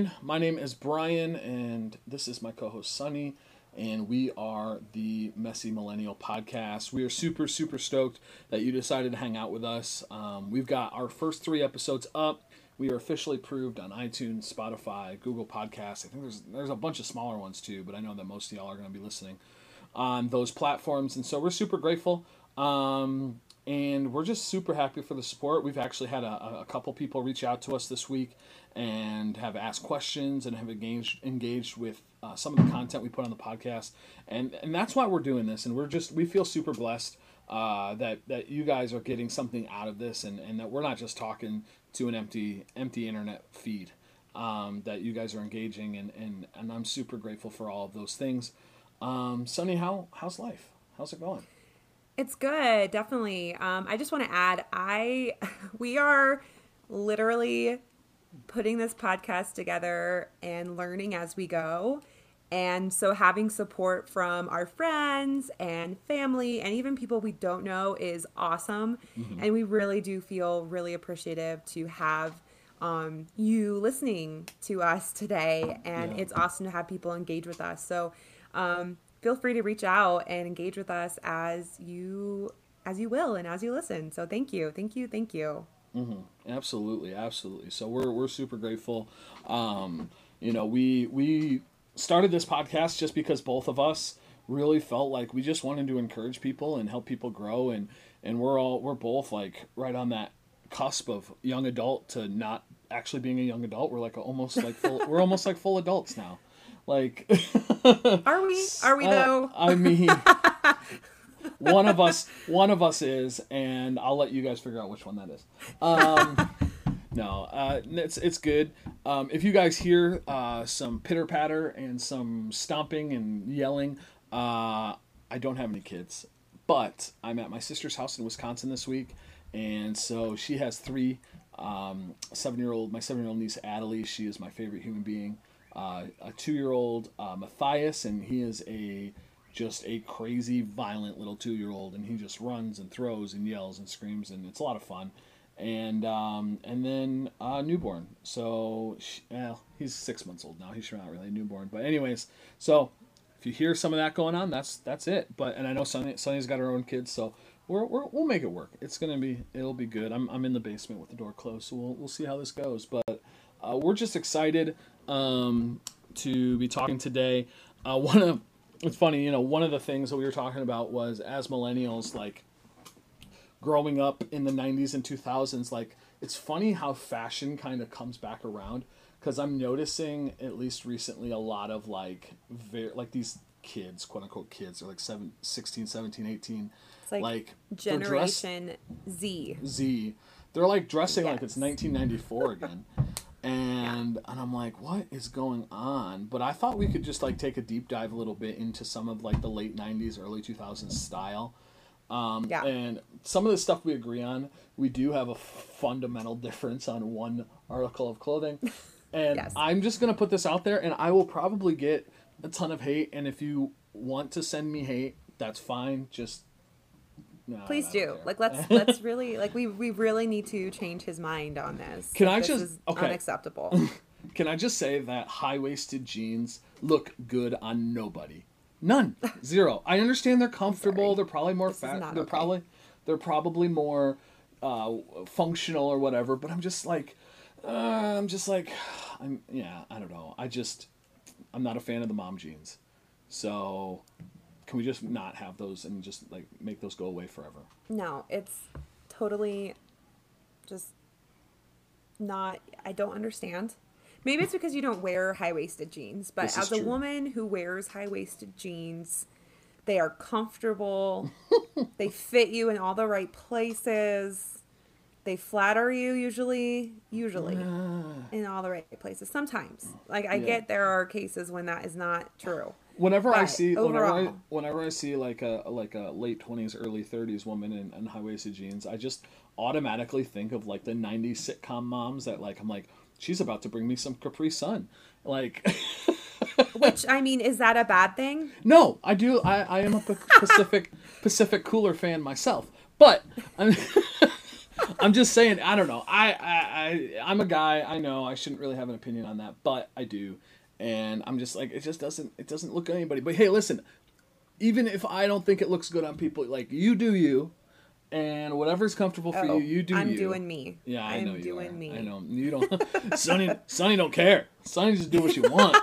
doing? My name is Brian, and this is my co-host Sunny, and we are the Messy Millennial Podcast. We are super, super stoked that you decided to hang out with us. Um, we've got our first three episodes up. We are officially approved on iTunes, Spotify, Google Podcasts. I think there's there's a bunch of smaller ones too, but I know that most of y'all are going to be listening on those platforms, and so we're super grateful. Um, and we're just super happy for the support. We've actually had a, a couple people reach out to us this week and have asked questions and have engaged engaged with uh, some of the content we put on the podcast, and and that's why we're doing this. And we're just we feel super blessed uh, that that you guys are getting something out of this, and, and that we're not just talking to an empty empty internet feed. Um, that you guys are engaging, and, and and I'm super grateful for all of those things. Um, Sunny, how how's life? How's it going? It's good, definitely. Um, I just want to add, I we are literally putting this podcast together and learning as we go. And so having support from our friends and family and even people we don't know is awesome. Mm-hmm. And we really do feel really appreciative to have um, you listening to us today. And yeah. it's awesome to have people engage with us. So um, feel free to reach out and engage with us as you as you will and as you listen. So thank you, thank you, thank you. Mm-hmm. Absolutely, absolutely. So we're we're super grateful. Um, you know, we we started this podcast just because both of us really felt like we just wanted to encourage people and help people grow and and we're all we're both like right on that cusp of young adult to not actually being a young adult we're like almost like full, we're almost like full adults now like, are we? Are we though? I mean, one of us, one of us is, and I'll let you guys figure out which one that is. Um, no, uh, it's it's good. Um, if you guys hear uh, some pitter patter and some stomping and yelling, uh, I don't have any kids, but I'm at my sister's house in Wisconsin this week, and so she has three. Um, seven year old, my seven year old niece Adelie, she is my favorite human being uh, a two-year-old uh, Matthias, and he is a just a crazy, violent little two-year-old, and he just runs and throws and yells and screams, and it's a lot of fun. And um, and then uh, newborn. So she, well, he's six months old now. He's not really a newborn, but anyways. So if you hear some of that going on, that's that's it. But and I know Sunny Sunny's got her own kids, so we're, we will make it work. It's gonna be it'll be good. I'm I'm in the basement with the door closed, so we'll we'll see how this goes. But uh, we're just excited um, to be talking today. Uh, one of it's funny, you know, one of the things that we were talking about was as millennials, like growing up in the 90s and 2000s, like it's funny how fashion kind of comes back around because I'm noticing at least recently a lot of like very like these kids, quote unquote kids, are like seven, 16, 17, 18. It's like, like Generation Z. Z. They're like dressing yes. like it's 1994 again and and I'm like, what is going on? But I thought we could just like take a deep dive a little bit into some of like the late '90s, early 2000s style. Um, yeah. And some of the stuff we agree on, we do have a fundamental difference on one article of clothing. And yes. I'm just gonna put this out there, and I will probably get a ton of hate. And if you want to send me hate, that's fine. Just no, Please do. Like let's let's really like we we really need to change his mind on this. Can like, I just is okay. unacceptable. Can I just say that high waisted jeans look good on nobody? None. Zero. I understand they're comfortable. They're probably more fat. They're okay. probably they're probably more uh, functional or whatever. But I'm just like, uh, I'm just like, I'm yeah. I don't know. I just I'm not a fan of the mom jeans. So can we just not have those and just like make those go away forever? No, it's totally just not. I don't understand. Maybe it's because you don't wear high waisted jeans, but as a woman who wears high waisted jeans, they are comfortable. they fit you in all the right places. They flatter you usually, usually ah. in all the right places. Sometimes, like I yeah. get there are cases when that is not true whenever but I see overall, whenever I whenever I see like a like a late twenties, early thirties woman in, in high waisted jeans, I just automatically think of like the '90s sitcom moms that like I'm like she's about to bring me some Capri Sun, like. Which I mean, is that a bad thing? No, I do. I, I am a Pacific Pacific Cooler fan myself, but I'm I'm just saying. I don't know. I, I I I'm a guy. I know I shouldn't really have an opinion on that, but I do, and I'm just like it just doesn't it doesn't look good on anybody. But hey, listen, even if I don't think it looks good on people, like you do you, and whatever's comfortable for Oh, you, you do I'm you. doing me. Yeah, I I'm know you doing are. me. I know you don't. Sunny, Sunny don't care. Sunny just do what you want.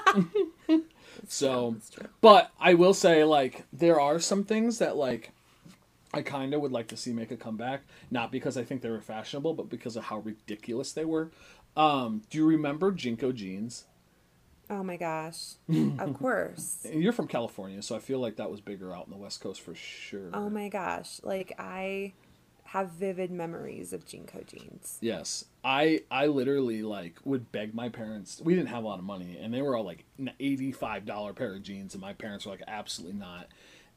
so, but I will say, like, there are some things that like I kind of would like to see make a comeback. Not because I think they were fashionable, but because of how ridiculous they were. Um, do you remember JNCO jeans? Oh my gosh. of course. You're from California, so I feel like that was bigger out in the West Coast for sure. Oh my gosh. Like I have vivid memories of JNCO jeans. Yes, I I literally like would beg my parents. We didn't have a lot of money, and they were all like an eighty-five dollar pair of jeans, and my parents were like, absolutely not.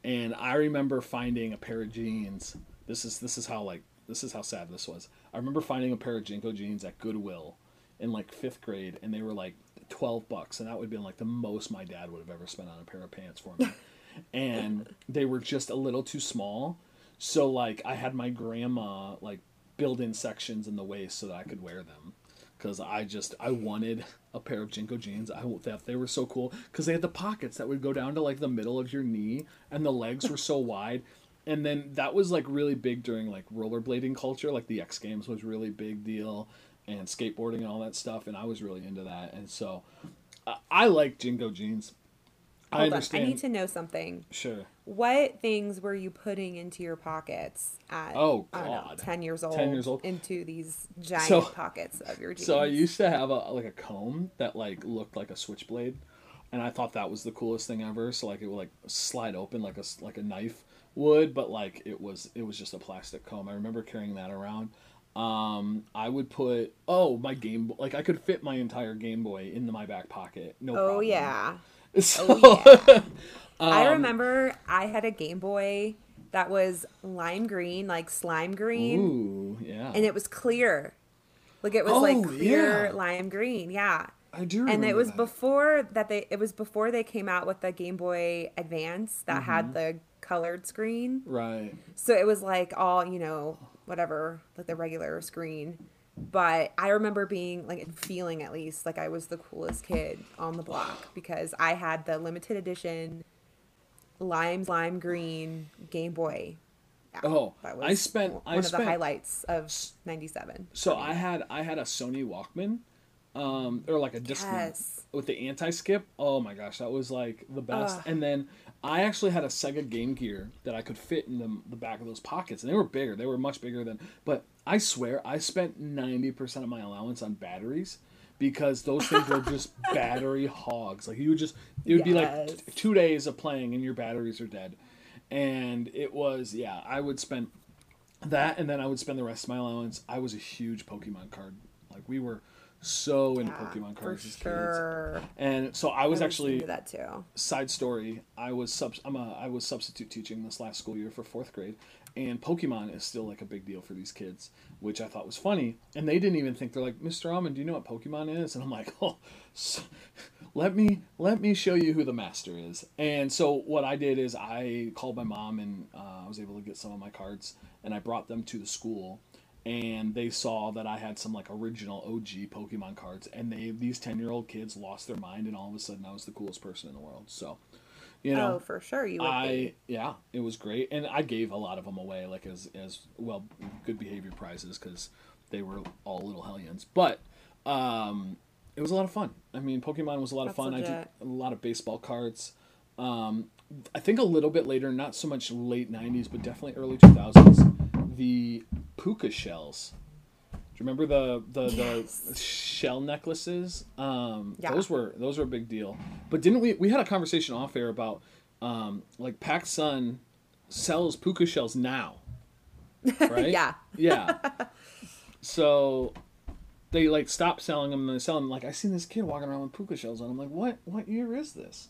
And I remember finding a pair of jeans. This is this is how like this is how sad this was. I remember finding a pair of JNCO jeans at Goodwill in like fifth grade, and they were like twelve bucks, and that would been like the most my dad would have ever spent on a pair of pants for me. and they were just a little too small. So like I had my grandma like build in sections in the waist so that I could wear them because I just I wanted a pair of JNCO jeans. I thought they were so cool because they had the pockets that would go down to like the middle of your knee and the legs were so wide. And then that was like really big during like rollerblading culture. Like the X Games was really big deal and skateboarding and all that stuff. And I was really into that. And so I, I like JNCO jeans. I Hold on. I need to know something. Sure. What things were you putting into your pockets at Oh, don't know, God. 10 years old 10 years old. into these giant So- pockets of your jeans? So I used to have a like a comb that like looked like a switchblade, and I thought that was the coolest thing ever. So like it would like slide open like a like a knife would, but like it was it was just a plastic comb. I remember carrying that around. Um, I would put oh my game Bo- like I could fit my entire Game Boy into my back pocket. No Oh problem. yeah. So, Oh yeah. Um, I remember I had a Game Boy that was lime green, like slime green, ooh yeah. and it was clear. Like it was Oh, like clear yeah. lime green. Yeah. I do remember and it was that. before that they it was before they came out with the Game Boy Advance that Mm-hmm. had the colored screen. right. So it was like all, you know, whatever, like the regular screen. But I remember being like feeling at least like I was the coolest kid on the block because I had the limited edition lime lime green Game Boy. Yeah, Oh, that I spent- one I of spent- the highlights of '97. So I had I had a Sony Walkman, um, or like a Discman Yes. with the anti-skip. Oh my gosh, that was like the best. Ugh. And then I actually had a Sega Game Gear that I could fit in the, the back of those pockets, and they were bigger. They were much bigger than. But I swear, I spent ninety percent of my allowance on batteries because those things were just battery hogs. Like you would just, it would be like t- two days of playing, and your batteries are dead. And it was, yeah, I would spend that and then I would spend the rest of my allowance. I was a huge Pokemon card. Like we were so into Yeah, Pokemon cards as kids. sure. And so I was I actually that too. side story. I was sub I'm a I was substitute teaching this last school year for fourth grade, and Pokemon is still like a big deal for these kids, which I thought was funny. And they didn't even think they're like, Mr. Almond, do you know what Pokemon is? And I'm like, oh, s- let me let me show you who the master is. And so what I did is I called my mom and uh, I was able to get some of my cards, and I brought them to the school. And they saw that I had some like original OG Pokemon cards, and they these ten year old kids lost their mind, and all of a sudden I was the coolest person in the world. So, you know, oh, for sure you would I be. yeah, it was great, and I gave a lot of them away, like as as well good behavior prizes because they were all little hellions. But um, it was a lot of fun. I mean, Pokemon was a lot of That's fun. I did a lot of baseball cards. Um, I think a little bit later, not so much late '90s, but definitely early 2000s. The puka shells. Do you remember the the, Yes. the shell necklaces? Um, Yeah. Those were those were a big deal. But didn't we we had a conversation off air about um, like Pac Sun sells puka shells now, right? Yeah. Yeah. so they like stopped selling them and they sell them. Like I seen this kid walking around with puka shells on. I'm like, what what year is this?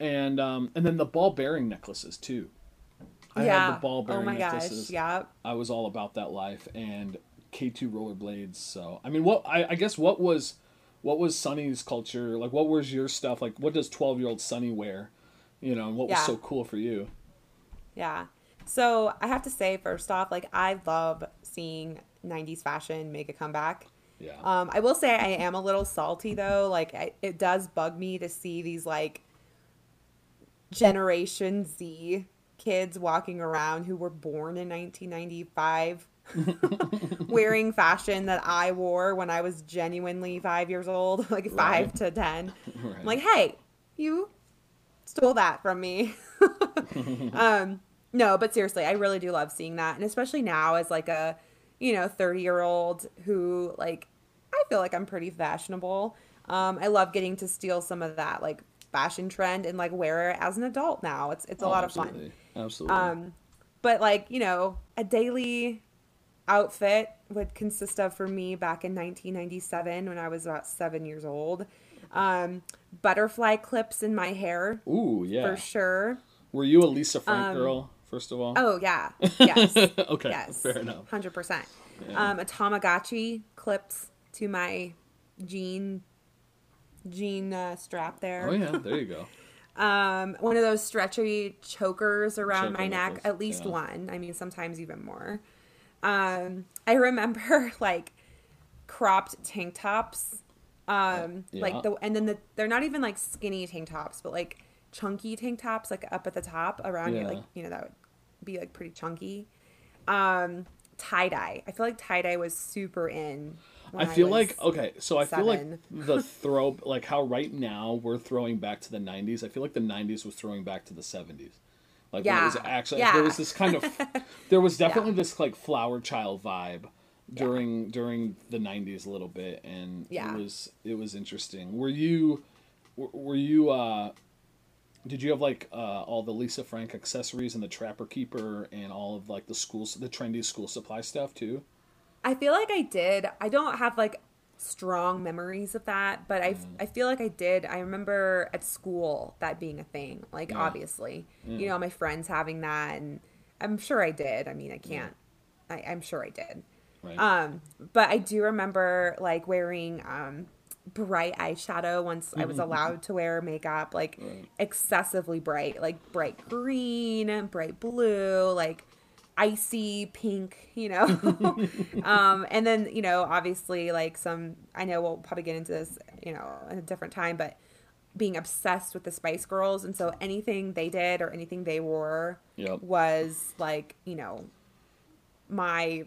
And um, and then the ball bearing necklaces too. I yeah. had the ball oh my gosh. Yeah. I was all about that life and K2 rollerblades. So I mean, what I, I guess what was what was Sunny's culture like? What was your stuff like? What does twelve year old Sunny wear? You know, and what was so cool for you? Yeah. So I have to say, first off, like I love seeing '90s fashion make a comeback. Yeah. Um, I will say I am a little salty though. Like I, it does bug me to see these like Generation Z kids walking around who were born in 1995 wearing fashion that I wore when I was genuinely five years old, like five Right. to ten. Right. I'm like, hey, you stole that from me. um, no, but seriously, I really do love seeing that, and especially now as like a, you know, 30 year old who like, I feel like I'm pretty fashionable. Um, I love getting to steal some of that like fashion trend and like wear it as an adult now. It's it's a Oh, lot of fun. Absolutely. Um, but like you know, a daily outfit would consist of for me back in 1997 when I was about seven years old. Um, butterfly clips in my hair Ooh, yeah. for sure. Were you a Lisa Frank Um, girl, first of all? Oh yeah, yes, okay. yes, Fair enough. hundred percent. Um, a Tamagotchi clips to my jean jean uh, strap there. Oh, yeah. There you go. Um, one of those stretchy chokers around Choker my neck, nipples, at least yeah. one. I mean, sometimes even more. Um, I remember like cropped tank tops. Um, Yeah. like the and then the they're not even like skinny tank tops, but like chunky tank tops, like up at the top around Yeah. like you know that would be like pretty chunky. Um, tie dye. I feel like tie dye was super in. I feel was- like okay, so I feel like the throw like how right now we're throwing back to the '90s. I feel like the '90s was throwing back to the '70s. Like when it was actually yeah. there was this kind of there was definitely this like flower child vibe during during the '90s a little bit, and Yeah. it was it was interesting. Were you were, were you uh did you have like uh, all the Lisa Frank accessories and the Trapper Keeper and all of like the schools the trendy school supply stuff too? I feel like I did. I don't have like strong memories of that, but I, I feel like I did. I remember at school that being a thing, like Yeah. obviously, you know, my friends having that, and I'm sure I did. I mean, I can't, I, I'm sure I did. Right. Um, but I do remember like wearing um, bright eyeshadow once I was allowed to wear makeup, like Right. excessively bright, like bright green, bright blue, like icy pink, you know. um, and then you know, obviously, like some I know we'll probably get into this, you know, at a different time, but being obsessed with the Spice Girls, and so anything they did or anything they wore Yep. was like you know my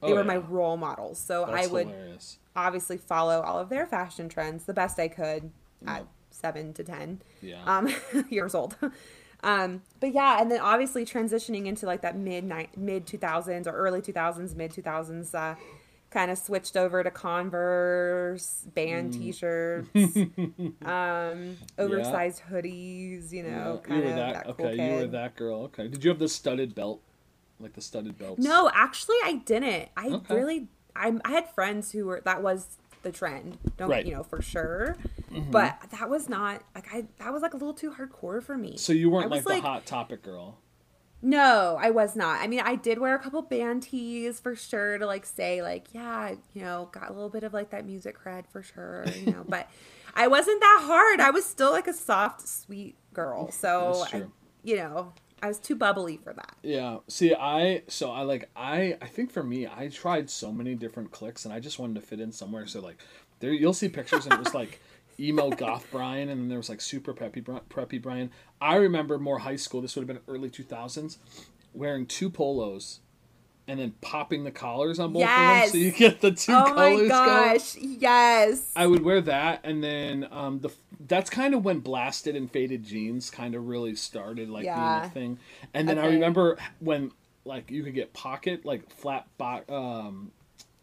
they Oh, were my role models. So That's I would hilarious. obviously follow all of their fashion trends the best I could at seven to ten Yeah. um, years old. Um, but yeah, and then obviously transitioning into like that mid mid two thousands or early two thousands, mid two thousands, uh, kind of switched over to Converse, band Mm. T-shirts, um, oversized hoodies. You know, Yeah, you kind were of that, that, okay. cool you were kid. that girl. Okay. Did you have the studded belt, like the studded belts? No, actually, I didn't. I Okay. really, I, I had friends who were that was the trend. Don't Right. Mm-hmm. you know for sure, but that was not like I. That was like a little too hardcore for me. So you weren't was like, the hot topic girl. No, I was not. I mean, I did wear a couple band tees for sure to like say like, yeah, you know, got a little bit of like that music cred for sure, you know, but I wasn't that hard. I was still like a soft, sweet girl. So, I, you know, I was too bubbly for that. Yeah. See, I so I like I I think for me, I tried so many different clicks, and I just wanted to fit in somewhere. So like, there you'll see pictures, and it was like emo goth Brian, and then there was like super peppy preppy Brian. I remember more high school. This would have been early two thousands, wearing two polos. And then popping the collars on both of them, so you get the two Oh colors Oh my going. gosh. Yes. I would wear that, and then um, the that's kind of when blasted and faded jeans kind of really started like being a thing. And then I remember when like you could get pocket like flat bo- um,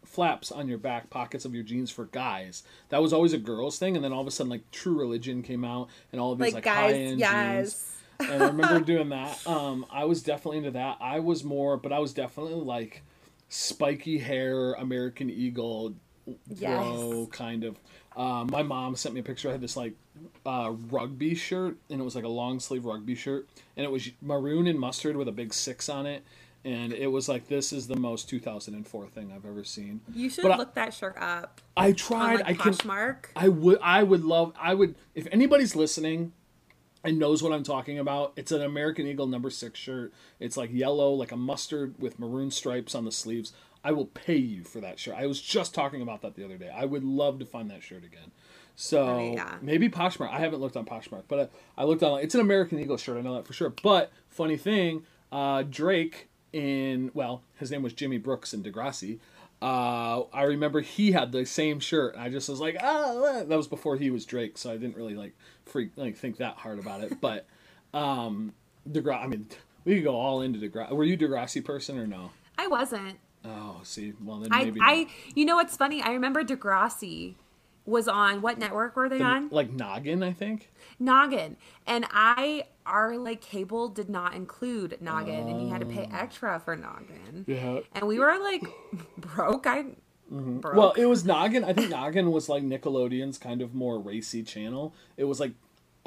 flaps on your back pockets of your jeans for guys. That was always a girls thing, and then all of a sudden like True Religion came out and all of these like like, high guys, end jeans. And I remember doing that. Um, I was definitely into that. I was more, but I was definitely like spiky hair, American Eagle, Yes. kind of. Um, my mom sent me a picture. I had this like uh, rugby shirt, and it was like a long sleeve rugby shirt, and it was maroon and mustard with a big six on it. And it was like this is the most 2004 thing I've ever seen. You should But I- look that shirt up I on tried. like I can. Poshmark. I would. I would love. I would. If anybody's listening and knows what I'm talking about, it's an American Eagle number six shirt. It's like yellow, like a mustard with maroon stripes on the sleeves. I will pay you for that shirt. I was just talking about that the other day. I would love to find that shirt again. So Oh, yeah. maybe Poshmark. I haven't looked on Poshmark, but I, I looked on. It's an American Eagle shirt. I know that for sure. But funny thing, uh, Drake in well, his name was Jimmy Brooks in Degrassi. Uh, I remember he had the same shirt. And I just was like, oh, that was before he was Drake, so I didn't really like freak like think that hard about it. But um, Degrassi. I mean, we could go all into Degrassi. Were you a Degrassi person or no? I wasn't. Oh, see, well then I, maybe I, you know what's funny? I remember Degrassi was on what network were they not. on? like Noggin, I think. Noggin. And I, our like cable did not include Noggin, and you had to pay extra for Noggin. Oh. Yeah. And we were like broke. I broke. Well, it was Noggin. I think Noggin was like Nickelodeon's kind of more racy channel. It was like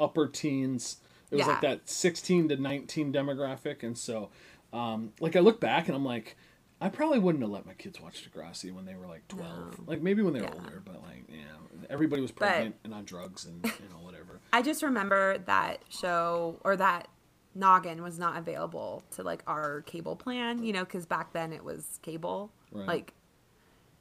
upper teens. It was like that 16 to 19 demographic. And so, um, like, I look back and I'm like, I probably wouldn't have let my kids watch Degrassi when they were like 12. Like, maybe when they were Yeah. older, but like, yeah, everybody was pregnant and on drugs and, you know, whatever. I just remember that show or that Noggin was not available to like our cable plan, you know, because back then it was cable, Right. like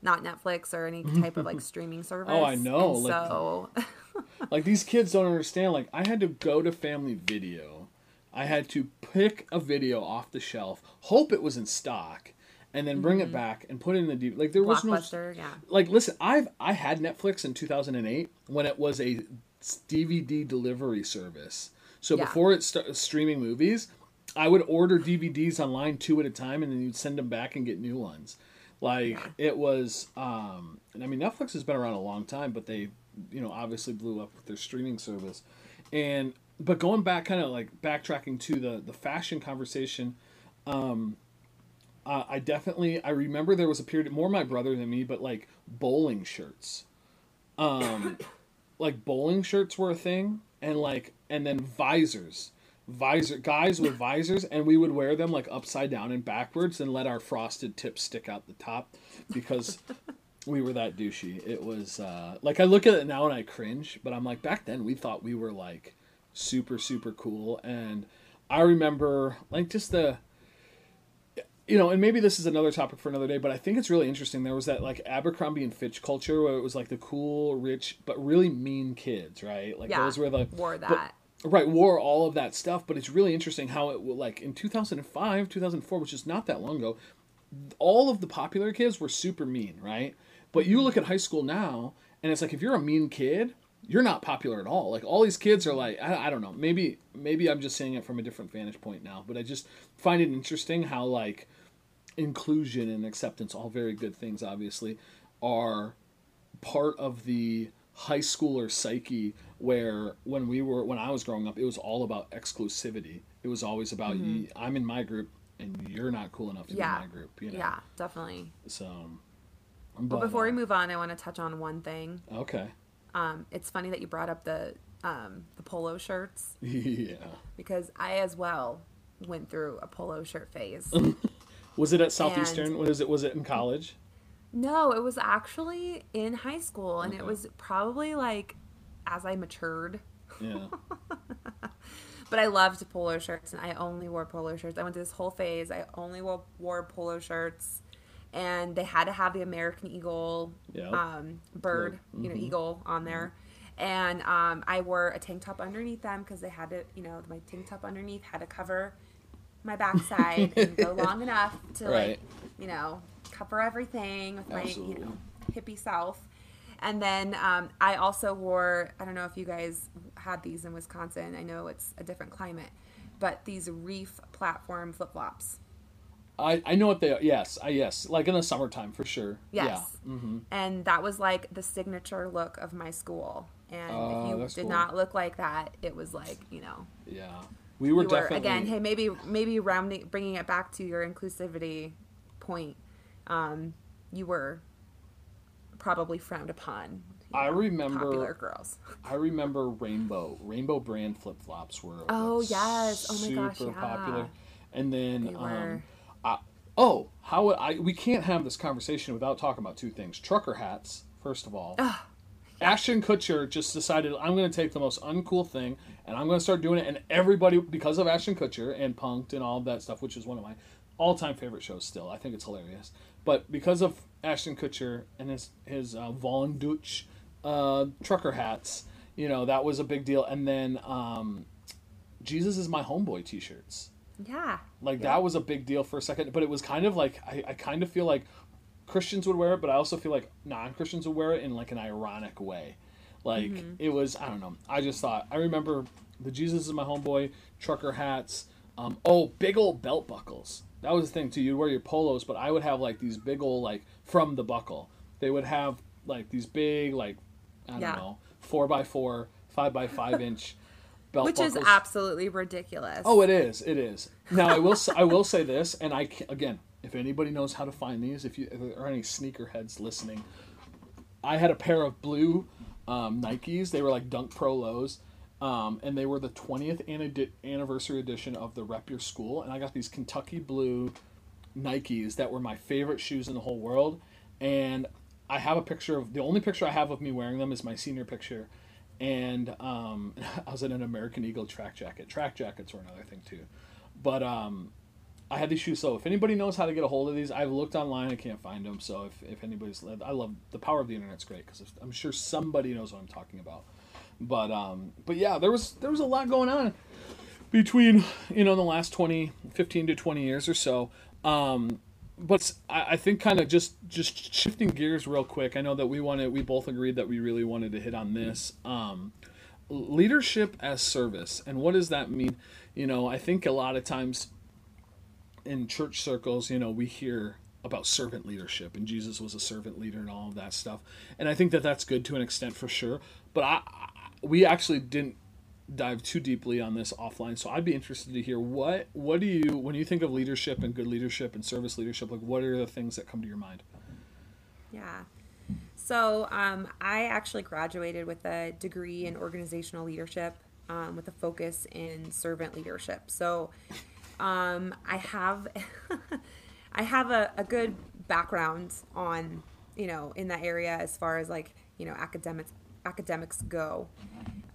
not Netflix or any type of like streaming service. Oh, I know, And like- so like these kids don't understand like i had to go to family video i had to pick a video off the shelf hope it was in stock and then bring it mm-hmm. back and put it in the DVD. like there was no yeah. like listen i've i had netflix in 2008 when it was a dvd delivery service so Yeah. before it started streaming movies i would order dvds online two at a time and then you'd send them back and get new ones like it was um and i mean netflix has been around a long time but they you know obviously blew up with their streaming service. And but going back kind of like backtracking to the the fashion conversation uh, I definitely I remember there was a period more my brother than me, but like bowling shirts, um, like bowling shirts were a thing, and like and then visors, visor guys with visors, and we would wear them like upside down and backwards, and let our frosted tips stick out the top, because we were that douchey. It was uh, like I look at it now and I cringe, but I'm like back then we thought we were like super super cool, and I remember like just the you know, and maybe this is another topic for another day, but I think it's really interesting. There was that like Abercrombie and Fitch culture where it was like the cool, rich, but really mean kids, right? Like Yeah, those were the wore that. Right, wore all of that stuff. But it's really interesting how it will like in 2005, 2004, which is not that long ago, all of the popular kids were super mean, right? But you look at high school now, and it's like if you're a mean kid, you're not popular at all. Like all these kids are like, I, I don't know, maybe maybe I'm just saying it from a different vantage point now, but I just find it interesting how like inclusion and acceptance, all very good things, obviously, are part of the high schooler psyche where when we were when I was growing up it was all about exclusivity it was always about you, I'm in my group and you're not cool enough to Mm-hmm. Yeah. be in my group you know Yeah, definitely. so But but, before we uh, move on, I want to touch on one thing. okay Um, it's funny that you brought up the um, the polo shirts yeah because I as well went through a polo shirt phase. was it at southeastern what is it was it in college no, it was actually in high school, and it was probably like as I matured. yeah But I loved polo shirts, and I only wore polo shirts. I went through this whole phase. I only wore, wore polo shirts, and they had to have the American Eagle Yeah. um, bird, you know, eagle on there. And um, I wore a tank top underneath them because they had to, you know, my tank top underneath had to cover my backside and go long enough to Right. like, you know, cover everything with my, you know, hippie self. And then um, I also wore, I don't know if you guys had these in Wisconsin. I know it's a different climate, but these reef platform flip flops. I, I know what they are yes I yes like in the summertime for sure Yes. yeah hmm And that was like the signature look of my school. And Oh, if you did cool. not look like that, it was like, you know, yeah we were were definitely again, hey, maybe maybe rounding bringing it back to your inclusivity point. Um, you were probably frowned upon. I know, remember- popular girls. I remember Rainbow. Rainbow brand flip flops were Oh, like, yes. Oh my gosh, super yeah. popular. And then um. I, oh, how would I we can't have this conversation without talking about two things. Trucker hats, first of all. Ashton Kutcher just decided I'm going to take the most uncool thing and I'm going to start doing it and everybody because of Ashton Kutcher and Punk'd and all that stuff which is one of my all time favorite shows still. I think it's hilarious. But because of Ashton Kutcher and his his uh, Von Dutch uh, trucker hats, you know that was a big deal. And then um, Jesus is my homeboy T-shirts. Yeah. Like Yeah. that was a big deal for a second, but it was kind of like I, I kind of feel like Christians would wear it, but I also feel like non-Christians would wear it in like an ironic way. Like Mm-hmm. it was, I don't know. I just thought I remember the Jesus is my homeboy trucker hats. Um, oh, big old belt buckles. That was the thing too. You'd wear your polos, but I would have like these big old like from the buckle. They would have like these big like I don't Yeah. know four by four, five by five inch belt Which is absolutely ridiculous. Oh, it is. It is. Now I will. I will say this, and I again, if anybody knows how to find these, if you if there are any sneakerheads listening, I had a pair of blue um, Nikes. They were like Dunk Pro lows, um, and they were the twentieth anniversary edition of the Rep Your School, and I got these Kentucky blue Nikes that were my favorite shoes in the whole world, and I have a picture of the only picture I have of me wearing them is my senior picture, and um, I was in an American Eagle track jacket. Track jackets were another thing too, but um, I had these shoes. So if anybody knows how to get a hold of these, I've looked online. I can't find them. So if, if anybody's, I love the power of the internet's great because I'm sure somebody knows what I'm talking about. But um, but yeah, there was there was a lot going on between you know the last 20 15 to 20 years or so um but I, I think kind of just just shifting gears real quick i know that we wanted we both agreed that we really wanted to hit on this. Um leadership as service and what does that mean? You know i think a lot of times in church circles you know we hear about servant leadership and jesus was a servant leader and all of that stuff. And i think that that's good to an extent for sure but i, I we actually didn't dive too deeply on this offline so i'd be interested to hear what what do you when you think of leadership and good leadership and service leadership like what are the things that come to your mind Yeah. So um, I actually graduated with a degree in organizational leadership um, with a focus in servant leadership. So um, I have I have a, a good background on you know in that area as far as like you know academics academics go.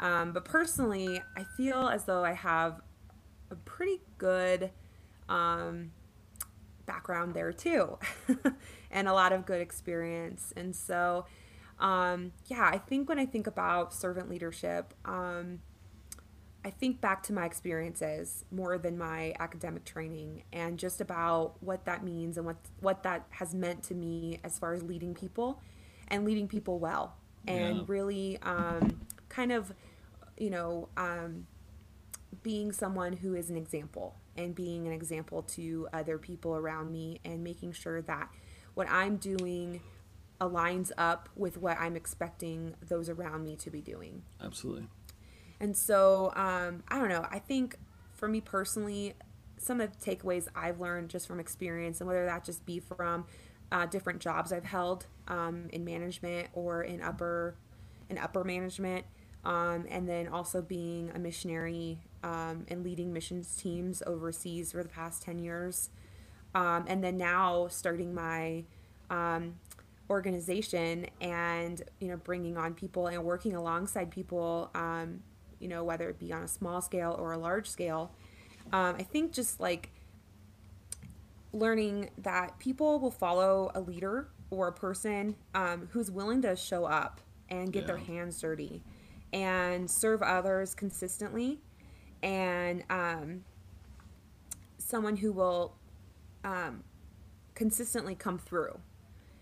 Um, but personally, I feel as though I have a pretty good um, background there too and a lot of good experience and so um, yeah i think when i think about servant leadership um, i think back to my experiences more than my academic training and just about what that means and what what that has meant to me as far as leading people and leading people well and Yeah. really um, kind of you know um, being someone who is an example and being an example to other people around me and making sure that what I'm doing aligns up with what I'm expecting those around me to be doing. absolutely And so, um, I don't know. I think for me personally, some of the takeaways I've learned just from experience, and whether that just be from uh, different jobs I've held um, in management or in upper in upper management, um, and then also being a missionary um, and leading missions teams overseas for the past ten years, um, and then now starting my um, organization and you know bringing on people and working alongside people um, you know whether it be on a small scale or a large scale. I think just like learning that people will follow a leader or a person um, who's willing to show up and get their hands dirty and serve others consistently. And um, someone who will um, consistently come through.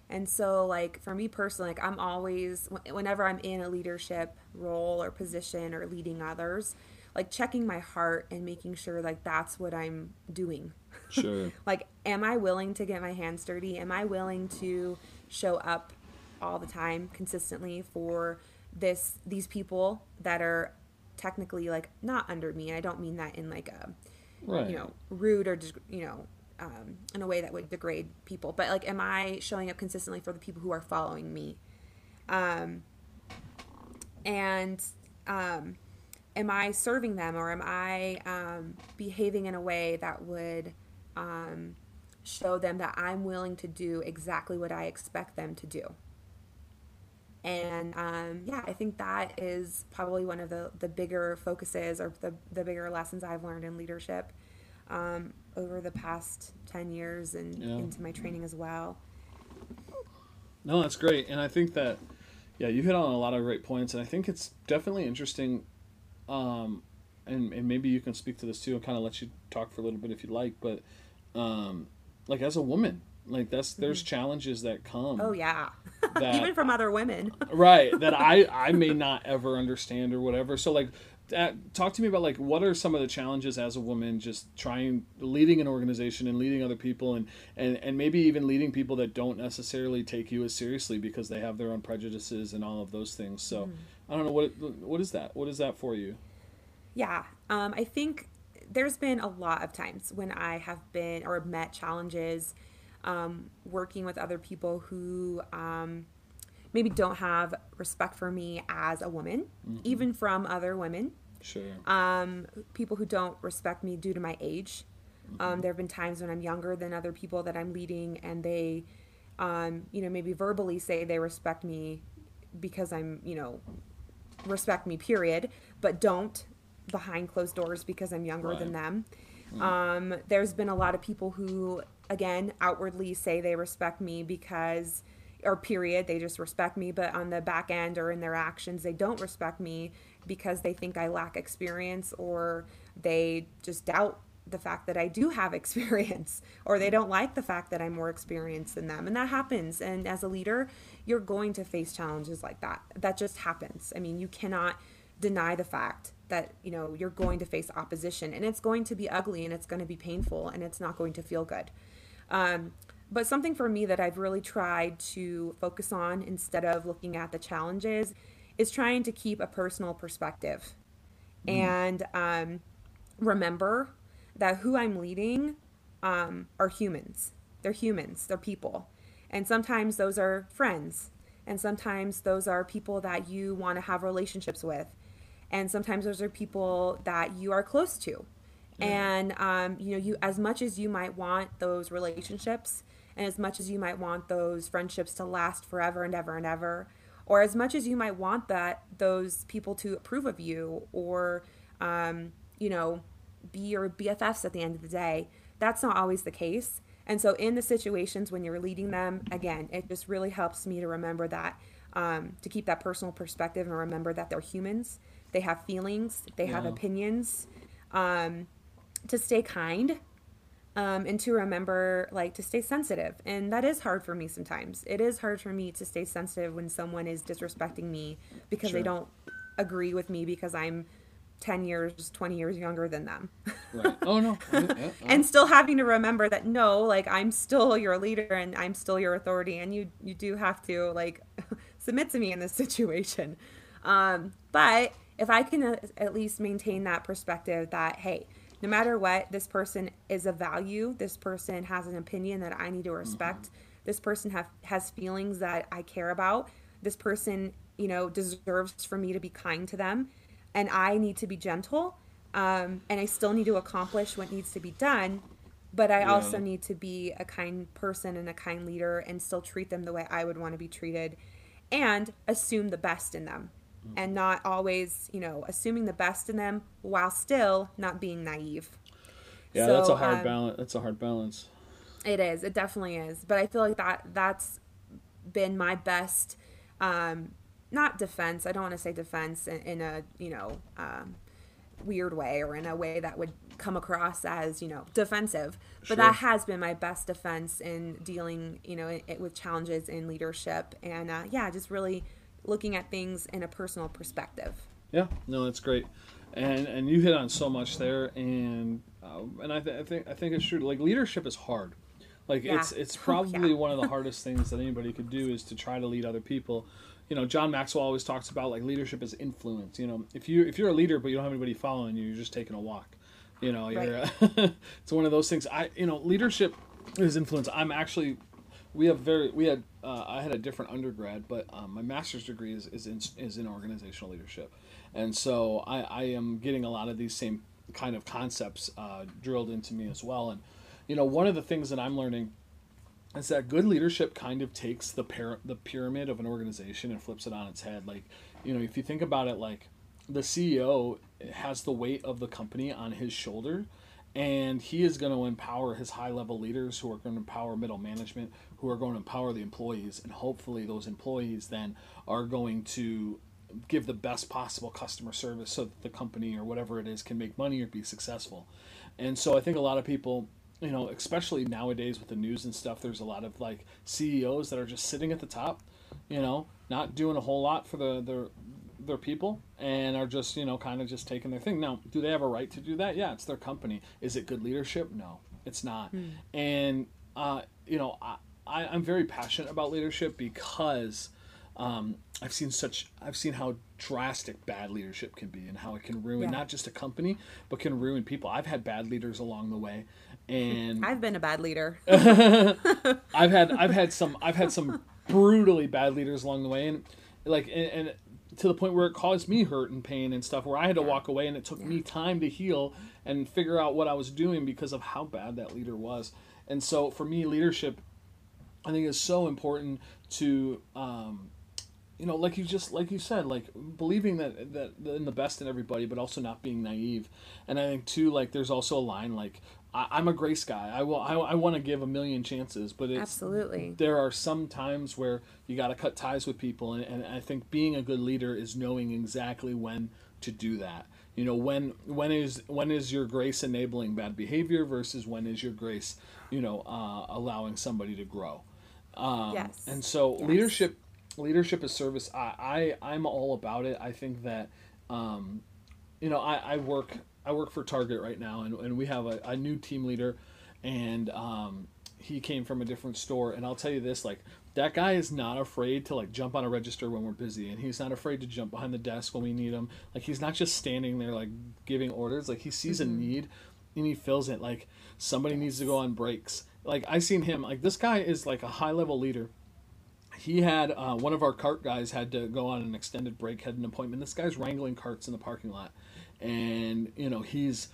And so, like, for me personally, like, I'm always, whenever I'm in a leadership role or position or leading others, like, checking my heart and making sure, like, that's what I'm doing. Sure like, am I willing to get my hands dirty? Am I willing to show up all the time consistently for this, these people that are technically, like, not under me? And I don't mean that in, like, a, right you know, rude or, you know, um, in a way that would degrade people. But like, am I showing up consistently for the people who are following me? Um, and um, am I serving them or am I um, behaving in a way that would um, show them that I'm willing to do exactly what I expect them to do? And um, yeah, I think that is probably one of the, the bigger focuses or the, the bigger lessons I've learned in leadership. um, over the past 10 years and Yeah. into my training as well. No, that's great, and I think that yeah, you hit on a lot of great points, and I think it's definitely interesting. Um, and and maybe you can speak to this too, and kind of let you talk for a little bit if you'd like. But um, like as a woman, like that's there's challenges that come. Oh, yeah. That- Even from other women. right that i i may not ever understand or whatever so like that, talk to me about like what are some of the challenges as a woman just trying leading an organization and leading other people and and and maybe even leading people that don't necessarily take you as seriously because they have their own prejudices and all of those things so i don't know what what is that what is that for you Yeah, um, I think there's been a lot of times when I have been or met challenges um, working with other people who um, maybe don't have respect for me as a woman, even from other women. sure Um, people who don't respect me due to my age. Um, there have been times when I'm younger than other people that I'm leading, and they, um, you know, maybe verbally say they respect me because I'm, you know, respect me, period, but don't behind closed doors because I'm younger than Right. them. Um, there's been a lot of people who, again, outwardly say they respect me because, or period, they just respect me, but on the back end or in their actions, they don't respect me because they think I lack experience or they just doubt the fact that I do have experience or they don't like the fact that I'm more experienced than them. And that happens. And as a leader, you're going to face challenges like that. That just happens. I mean, you cannot deny the fact that, you know, you're going to face opposition and it's going to be ugly and it's going to be painful and it's not going to feel good. Um, but something for me that I've really tried to focus on instead of looking at the challenges is trying to keep a personal perspective and um, remember that who I'm leading um, are humans. They're humans, they're people. And sometimes those are friends. And sometimes those are people that you want to have relationships with. And sometimes those are people that you are close to. And um, you know, you as much as you might want those relationships, and as much as you might want those friendships to last forever and ever and ever, or as much as you might want that those people to approve of you, or um, you know, be your BFFs at the end of the day, that's not always the case. And so, in the situations when you're leading them, again, it just really helps me to remember that, um, to keep that personal perspective and remember that they're humans. They have feelings, they have opinions. Um, to stay kind um, and to remember like to stay sensitive and that is hard for me sometimes it is hard for me to stay sensitive when someone is disrespecting me because Sure. they don't agree with me because i'm 10 years 20 years younger than them right oh no yeah, yeah. and still having to remember that no like i'm still your leader and i'm still your authority and you you do have to like submit to me in this situation um, but if i can uh, at least maintain that perspective that hey no matter what this person is a value this person has an opinion that i need to respect this person have has feelings that i care about this person you know deserves for me to be kind to them and i need to be gentle um, and i still need to accomplish what needs to be done but i Yeah. also need to be a kind person and a kind leader and still treat them the way i would want to be treated and assume the best in them and not always you know assuming the best in them while still not being naive yeah that's a hard um, balance that's a hard balance it is. It definitely is. But I feel like that that's been my best um not defense. I don't want to say defense in, in a, you know, um weird way or in a way that would come across as, you know, defensive. But Sure. that has been my best defense in dealing, you know, it, with challenges in leadership and uh, yeah, just really looking at things in a personal perspective. Yeah, no, that's great, and and you hit on so much there, and uh, and I, th- I think I think it's true. Like leadership is hard. Like Yeah. it's it's Oh, probably yeah. one of the hardest things that anybody could do is to try to lead other people. You know, John Maxwell always talks about like leadership is influence. You know, if you if you're a leader but you don't have anybody following you, you're just taking a walk. You know, you're it's one of those things. I you know, leadership is influence. I'm actually we have very we had uh, I had a different undergrad, but um, my master's degree is is in, is in organizational leadership, and so I, I am getting a lot of these same kind of concepts uh, drilled into me as well. And you know, one of the things that I'm learning is that good leadership kind of takes the par- the pyramid of an organization and flips it on its head. Like, you know, if you think about it, like the CEO has the weight of the company on his shoulder, and he is going to empower his high level leaders who are going to empower middle management who are going to empower the employees. And hopefully those employees then are going to give the best possible customer service so that the company or whatever it is can make money or be successful. And so i think a lot of people you know especially nowadays with the news and stuff there's a lot of like ceos that are just sitting at the top you know not doing a whole lot for the their their people and are just you know kind of just taking their thing now do they have a right to do that yeah it's their company is it good leadership no it's not mm. and uh, you know I, I, i'm very passionate about leadership because um, I've seen such I've seen how drastic bad leadership can be and how it can ruin yeah. not just a company but can ruin people. I've had bad leaders along the way, and I've been a bad leader. I've had I've had some I've had some brutally bad leaders along the way, and like and, and to the point where it caused me hurt and pain and stuff where I had to walk away and it took me time to heal and figure out what I was doing because of how bad that leader was. And so for me, leadership, I think is so important to um, you know, like you just like you said, like believing that that in the best in everybody, but also not being naive. And I think too, like there's also a line like I, am a grace guy. I will. I, I want to give a million chances, but it's, absolutely there are some times where you got to cut ties with people, and, and I think being a good leader is knowing exactly when to do that. You know when when is when is your grace enabling bad behavior versus when is your grace, you know, uh, allowing somebody to grow. Um, yes. And so yes. leadership leadership is service. I, I I'm all about it. I think that, um, you know, I, I work I work for Target right now, and, and we have a, a new team leader, and um, he came from a different store. And I'll tell you this, like that guy is not afraid to like jump on a register when we're busy, and he's not afraid to jump behind the desk when we need him. Like he's not just standing there like giving orders. Like he sees mm-hmm. a need, and he fills it. Like somebody needs to go on breaks. Like I seen him. Like this guy is like a high level leader he had uh, one of our cart guys had to go on an extended break, had an appointment. This guy's wrangling carts in the parking lot, and you know he's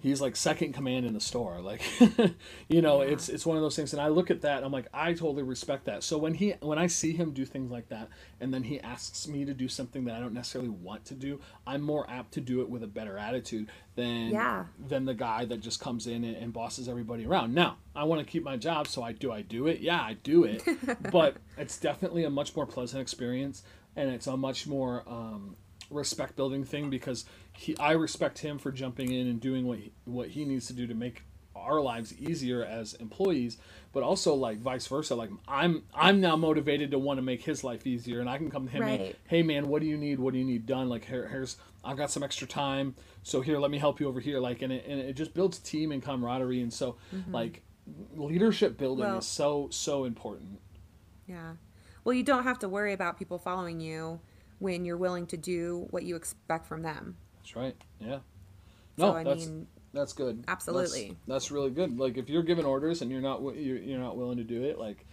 he's like second command in the store like you know yeah. it's it's one of those things and i look at that i'm like i totally respect that so when he when i see him do things like that and then he asks me to do something that i don't necessarily want to do i'm more apt to do it with a better attitude than yeah. than the guy that just comes in and, and bosses everybody around now i want to keep my job so i do i do it yeah i do it but it's definitely a much more pleasant experience and it's a much more um, respect building thing because he I respect him for jumping in and doing what he, what he needs to do to make our lives easier as employees but also like vice versa like i'm i'm now motivated to want to make his life easier and i can come to him right. and hey man what do you need what do you need done like here, here's i've got some extra time so here let me help you over here like and it, and it just builds team and camaraderie and so mm-hmm. like leadership building well, is so so important yeah well you don't have to worry about people following you when you're willing to do what you expect from them. That's right. Yeah. No, so, that's mean, that's good. Absolutely. That's, that's, really good. Like if you're giving orders and you're not you're, you're not willing to do it, like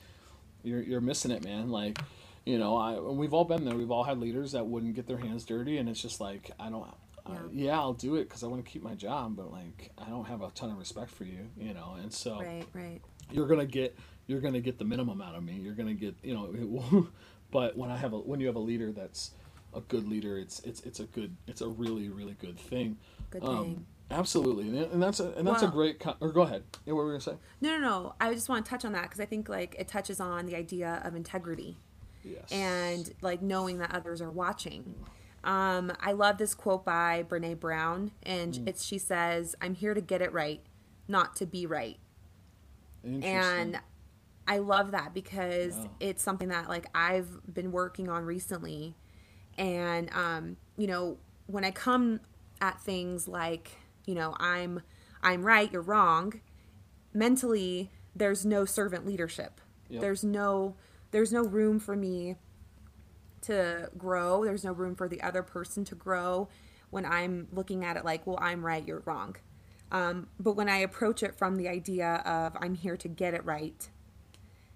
you're you're missing it, man. Like you know, I we've all been there. We've all had leaders that wouldn't get their hands dirty, and it's just like I don't. Yeah, yeah I'll do it because I want to keep my job, but like I don't have a ton of respect for you, you know. And so right, right. You're gonna get you're gonna get the minimum out of me. You're gonna get you know But when I have a when you have a leader that's a good leader, it's it's it's a good it's a really really good thing. Good um, thing. Absolutely, and that's a and that's well, a great. Con- or go ahead. Yeah, what were we gonna say? No, no, no. I just want to touch on that because I think like it touches on the idea of integrity. Yes. And like knowing that others are watching. Um, I love this quote by Brene Brown, and mm. it's she says, "I'm here to get it right, not to be right." And I love that because it's something that like I've been working on recently. And um, you know, when I come at things like, you know, I'm I'm right, you're wrong, mentally there's no servant leadership. Yep. There's no there's no room for me to grow. There's no room for the other person to grow when I'm looking at it like, well, I'm right, you're wrong. Um, but when I approach it from the idea of I'm here to get it right,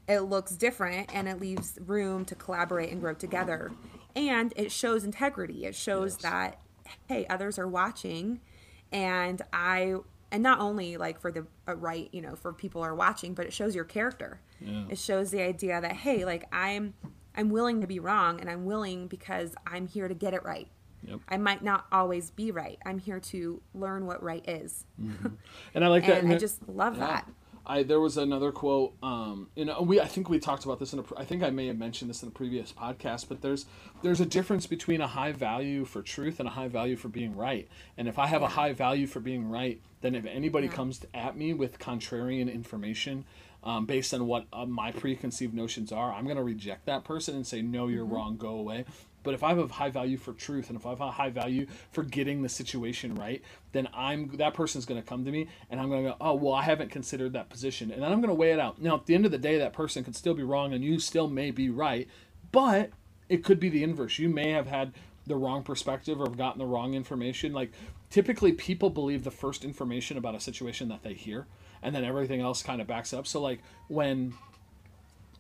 it looks different and it leaves room to collaborate and grow together. And it shows integrity. It shows yes. that, hey, others are watching. And I, and not only like for the uh, right, you know, for people are watching, but it shows your character. Yeah. It shows the idea that, hey, like I'm, I'm willing to be wrong and I'm willing because I'm here to get it right. Yep. I might not always be right. I'm here to learn what right is. And I like that. and I just love Yeah. that. I there was another quote. Um, you know, we I think we talked about this in a. I think I may have mentioned this in a previous podcast. But there's there's a difference between a high value for truth and a high value for being right. And if I have a high value for being right, then if anybody Yeah. comes at me with contrarian information. Um, based on what uh, my preconceived notions are, I'm going to reject that person and say, "No, you're wrong. Go away." But if I have a high value for truth and if I have a high value for getting the situation right, then I'm that person's going to come to me and I'm going to go, oh well, I haven't considered that position, and then I'm going to weigh it out. Now, at the end of the day, that person could still be wrong and you still may be right, but it could be the inverse. You may have had the wrong perspective or have gotten the wrong information. Like typically, people believe the first information about a situation that they hear, and then everything else kind of backs up. So like when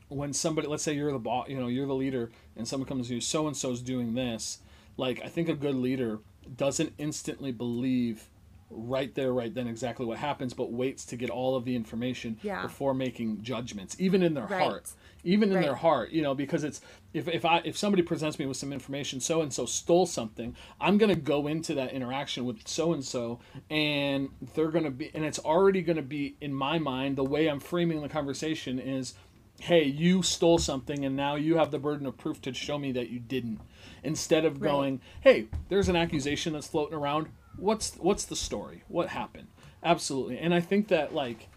when somebody let's say you're the boss you know you're the leader and someone comes to you so and so's doing this like i think a good leader doesn't instantly believe right there right then exactly what happens but waits to get all of the information Yeah. before making judgments even in their Right. heart even in their heart you know because it's if, if i if somebody presents me with some information so and so stole something i'm going to go into that interaction with so and so and they're going to be and it's already going to be in my mind the way i'm framing the conversation is hey you stole something and now you have the burden of proof to show me that you didn't. Instead of Right. going hey there's an accusation that's floating around. What's what's the story? What happened? Absolutely. And i think that like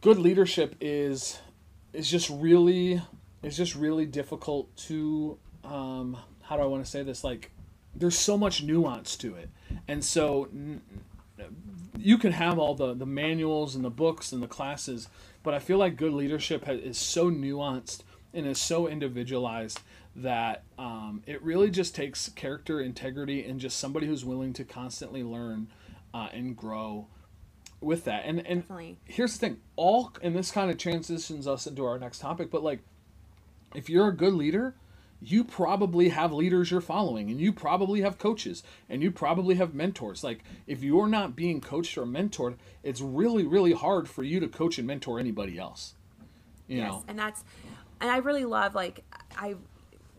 good leadership is is just really is just really difficult to um how do i want to say this? Like there's so much nuance to it. And so n- you can have all the the manuals and the books and the classes but i feel like good leadership ha- is so nuanced and is so individualized that um, it really just takes character integrity and just somebody who's willing to constantly learn uh, and grow with that and and Definitely. here's the thing all and this kind of transitions us into our next topic but like if you're a good leader you probably have leaders you're following and you probably have coaches and you probably have mentors. Like if you're not being coached or mentored it's really really hard for you to coach and mentor anybody else. You yes know? and that's and i really love like i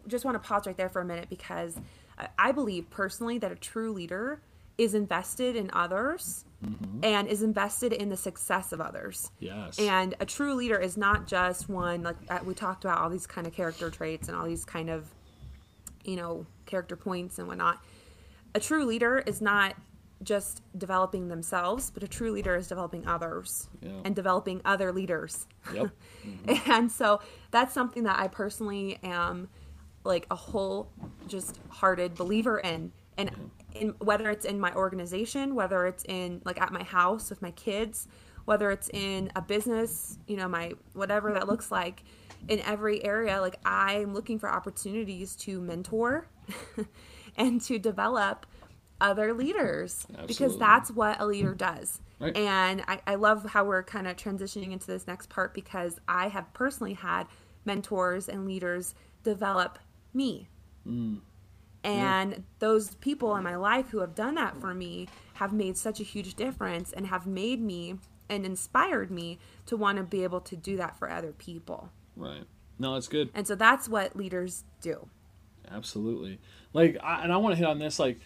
just want to pause right there for a minute because I- i believe personally that a true leader is invested in others Mm-hmm. and is invested in the success of others. Yes. And a true leader is not just one like uh, we talked about all these kind of character traits and all these kind of you know character points and whatnot. A true leader is not just developing themselves but a true leader is developing others Yeah. and developing other leaders. Yep. And so that's something that I personally am like a whole just hearted believer in. And in whether it's in my organization, whether it's in like at my house with my kids, whether it's in a business, you know, my whatever that looks like, in every area, like I'm looking for opportunities to mentor and to develop other leaders because that's what a leader does. Right. And I, I love how we're kind of transitioning into this next part because I have personally had mentors and leaders develop me. Mm. And those people in my life who have done that for me have made such a huge difference and have made me and inspired me to want to be able to do that for other people. right. No it's good. And so that's what leaders do. absolutely. Like I, and i want to hit on this like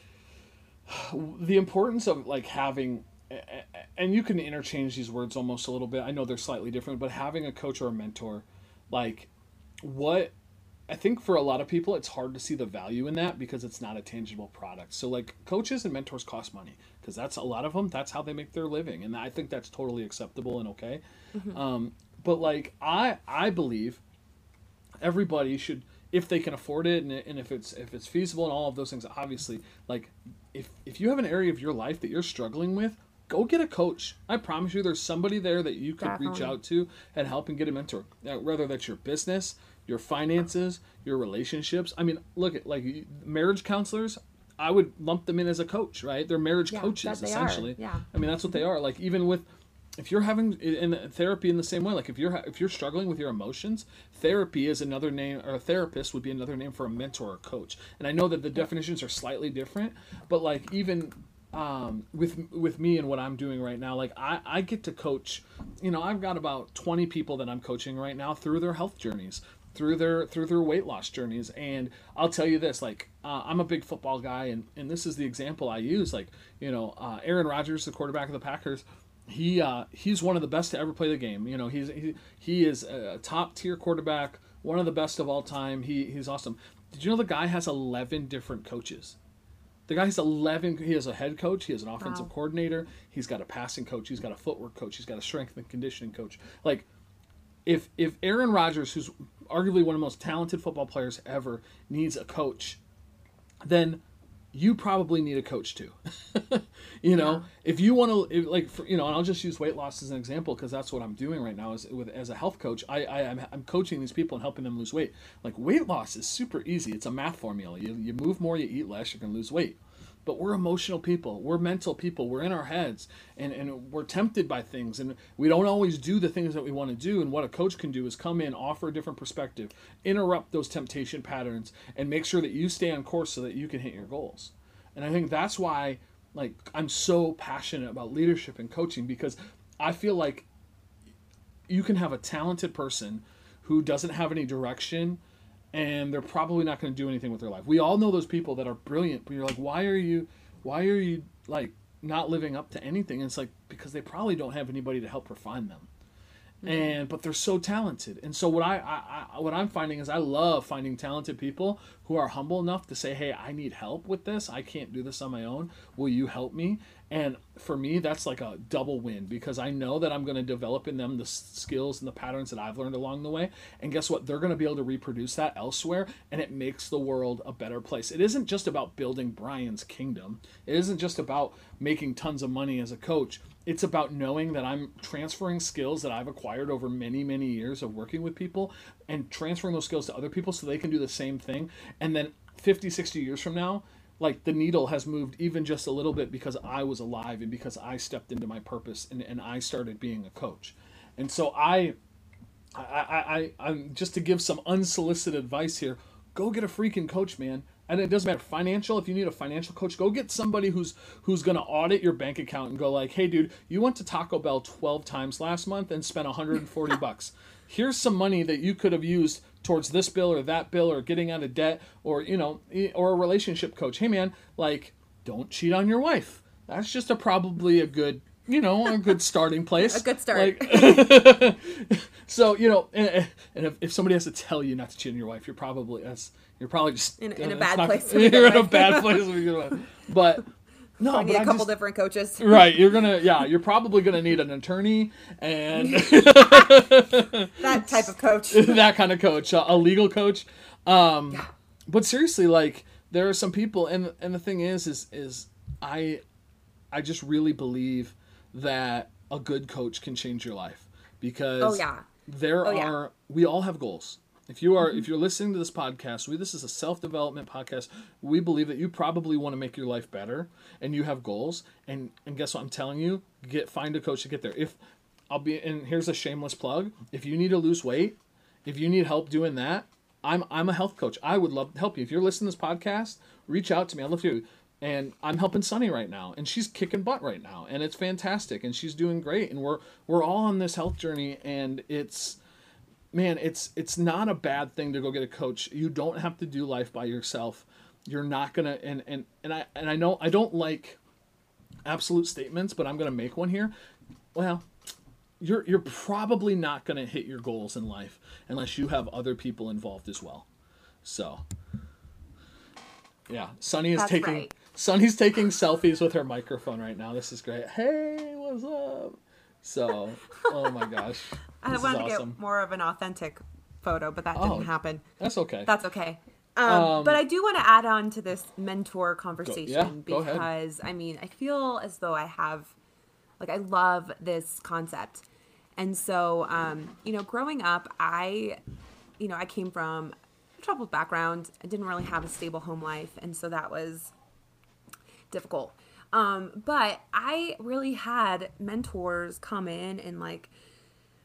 the importance of like having and you can interchange these words almost a little bit. I know they're slightly different but having a coach or a mentor like what i think for a lot of people it's hard to see the value in that because it's not a tangible product. So like coaches and mentors cost money because that's a lot of them that's how they make their living and i think that's totally acceptable and okay. Um, but like i i believe everybody should if they can afford it and, and if it's if it's feasible and all of those things obviously like if if you have an area of your life that you're struggling with go get a coach. I promise you there's somebody there that you could reach out to and help and get a mentor Now, whether that's your business your finances your relationships i mean look at like marriage counselors i would lump them in as a coach right they're marriage Yeah, coaches they are, essentially yeah. I mean, that's what they are. Like even with if you're having in therapy in the same way, like if you're if you're struggling with your emotions, therapy is another name, or a therapist would be another name for a mentor or coach. And I know that the definitions are slightly different, but like even um, with with me and what I'm doing right now, like I, I get to coach. You know, I've got about 20 people that I'm coaching right now through their health journeys, through their through their weight loss journeys. And i'll tell you this like uh, i'm a big football guy and and this is the example i use. Like you know uh, aaron rodgers the quarterback of the packers he uh, he's one of the best to ever play the game. You know he's he, he is a top tier quarterback one of the best of all time. He he's awesome. Did you know the guy has 11 different coaches? The guy has 11 he has a head coach he has an offensive Wow. coordinator he's got a passing coach he's got a footwork coach he's got a strength and conditioning coach. Like if if Aaron Rodgers, who's arguably one of the most talented football players ever, needs a coach, then you probably need a coach too. you know, if you want to, like, for, you know, and I'll just use weight loss as an example because that's what I'm doing right now. Is with as a health coach, I, I I'm, I'm coaching these people and helping them lose weight. Like weight loss is super easy. It's a math formula. You you move more, you eat less, you're gonna lose weight. But we're emotional people. We're mental people. We're in our heads, and, and we're tempted by things, and we don't always do the things that we want to do. And what a coach can do is come in, offer a different perspective, interrupt those temptation patterns, and make sure that you stay on course so that you can hit your goals. And I think that's why, like, I'm so passionate about leadership and coaching because I feel like you can have a talented person who doesn't have any direction and they're probably not going to do anything with their life. We all know those people that are brilliant, but you're like, why are you, why are you like not living up to anything? And it's like because they probably don't have anybody to help refine them, mm-hmm. and but they're so talented. And so what I, I, I what I'm finding is I love finding talented people who are humble enough to say, hey, I need help with this. I can't do this on my own. Will you help me? And for me, that's like a double win because I know that I'm going to develop in them the skills and the patterns that I've learned along the way. And guess what? They're going to be able to reproduce that elsewhere, and it makes the world a better place. It isn't just about building Brian's kingdom, it isn't just about making tons of money as a coach. It's about knowing that I'm transferring skills that I've acquired over many, many years of working with people and transferring those skills to other people so they can do the same thing. And then 50, 60 years from now, like the needle has moved even just a little bit because I was alive and because I stepped into my purpose and, and I started being a coach. And so I, I, I, I, I'm just to give some unsolicited advice here. Go get a freaking coach, man. And it doesn't matter financial. If you need a financial coach, go get somebody who's who's going to audit your bank account and go like, "Hey, dude, you went to Taco Bell 12 times last month and spent 140 bucks. Here's some money that you could have used towards this bill or that bill or getting out of debt or you know or a relationship coach. Hey, man, like, don't cheat on your wife. That's just a probably a good you know a good starting place. A good start. Like, so you know, and, and if, if somebody has to tell you not to cheat on your wife, you're probably that's you're probably just In- in a bad not- place You're in a bad place. to begin with. But no, I need a couple just- different coaches. right. You're gonna yeah. You're probably gonna need an attorney and That type of coach. that kind of coach, a, legal coach. Um, but seriously, like there are some people, and and the thing is, is is I, I just really believe that a good coach can change your life because Oh, yeah. there Oh, yeah. are we all have goals. If you are if mm-hmm. you're listening to this podcast, we this is a self-development podcast. We believe that you probably want to make your life better and you have goals and and guess what I'm telling you? Get find a coach to get there. If I'll be and here's a shameless plug. If you need to lose weight, if you need help doing that, I'm I'm a health coach. I would love to help you. If you're listening to this podcast, reach out to me. I love you. And I'm helping Sunny right now, and she's kicking butt right now, and it's fantastic, and she's doing great, and we're we're all on this health journey, and it's man, it's it's not a bad thing to go get a coach. You don't have to do life by yourself. You're not gonna and and and I and I know I don't like absolute statements, but I'm gonna make one here. Well, you're you're probably not gonna hit your goals in life unless you have other people involved as well. So yeah, Sunny is That's taking right. Sunny's taking selfies with her microphone right now. This is great. Hey, what's up? So, oh my gosh, I this is wanted to awesome. get more of an authentic photo, but that Oh. didn't happen. That's okay. That's okay. Um, but I do want to add on to this mentor conversation go ahead. because I mean, I feel as though I have, like, I love this concept. And so, um, you know, growing up, I, you know, I came from a troubled background. I didn't really have a stable home life. And so that was difficult. Um, but I really had mentors come in and like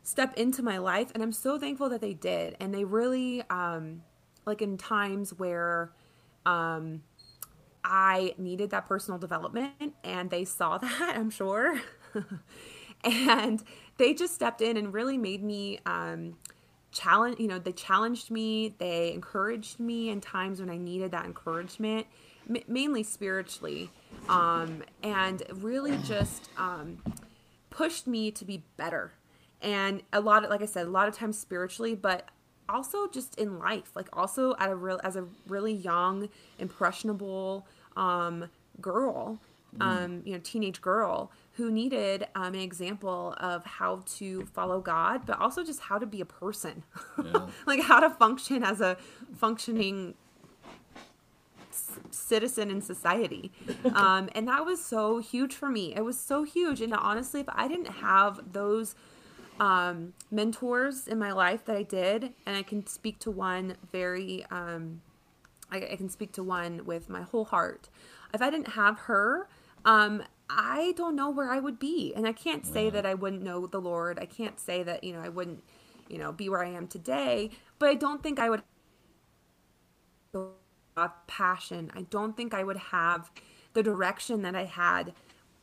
step into my life and I'm so thankful that they did. And they really um like in times where um I needed that personal development and they saw that, I'm sure. and they just stepped in and really made me um challenge you know they challenged me they encouraged me in times when i needed that encouragement m- mainly spiritually um, and really just um, pushed me to be better and a lot of like i said a lot of times spiritually but also just in life like also at a real as a really young impressionable um, girl um, you know teenage girl who needed um, an example of how to follow god but also just how to be a person. Yeah. like how to function as a functioning c- citizen in society. Um, and that was so huge for me. It was so huge and honestly if i didn't have those um, mentors in my life that i did and i can speak to one very um, I, I can speak to one with my whole heart. If i didn't have her um, i don't know where i would be and i can't say that i wouldn't know the lord. I can't say that you know i wouldn't you know be where i am today but i don't think i would have passion. I don't think I would have the direction that I had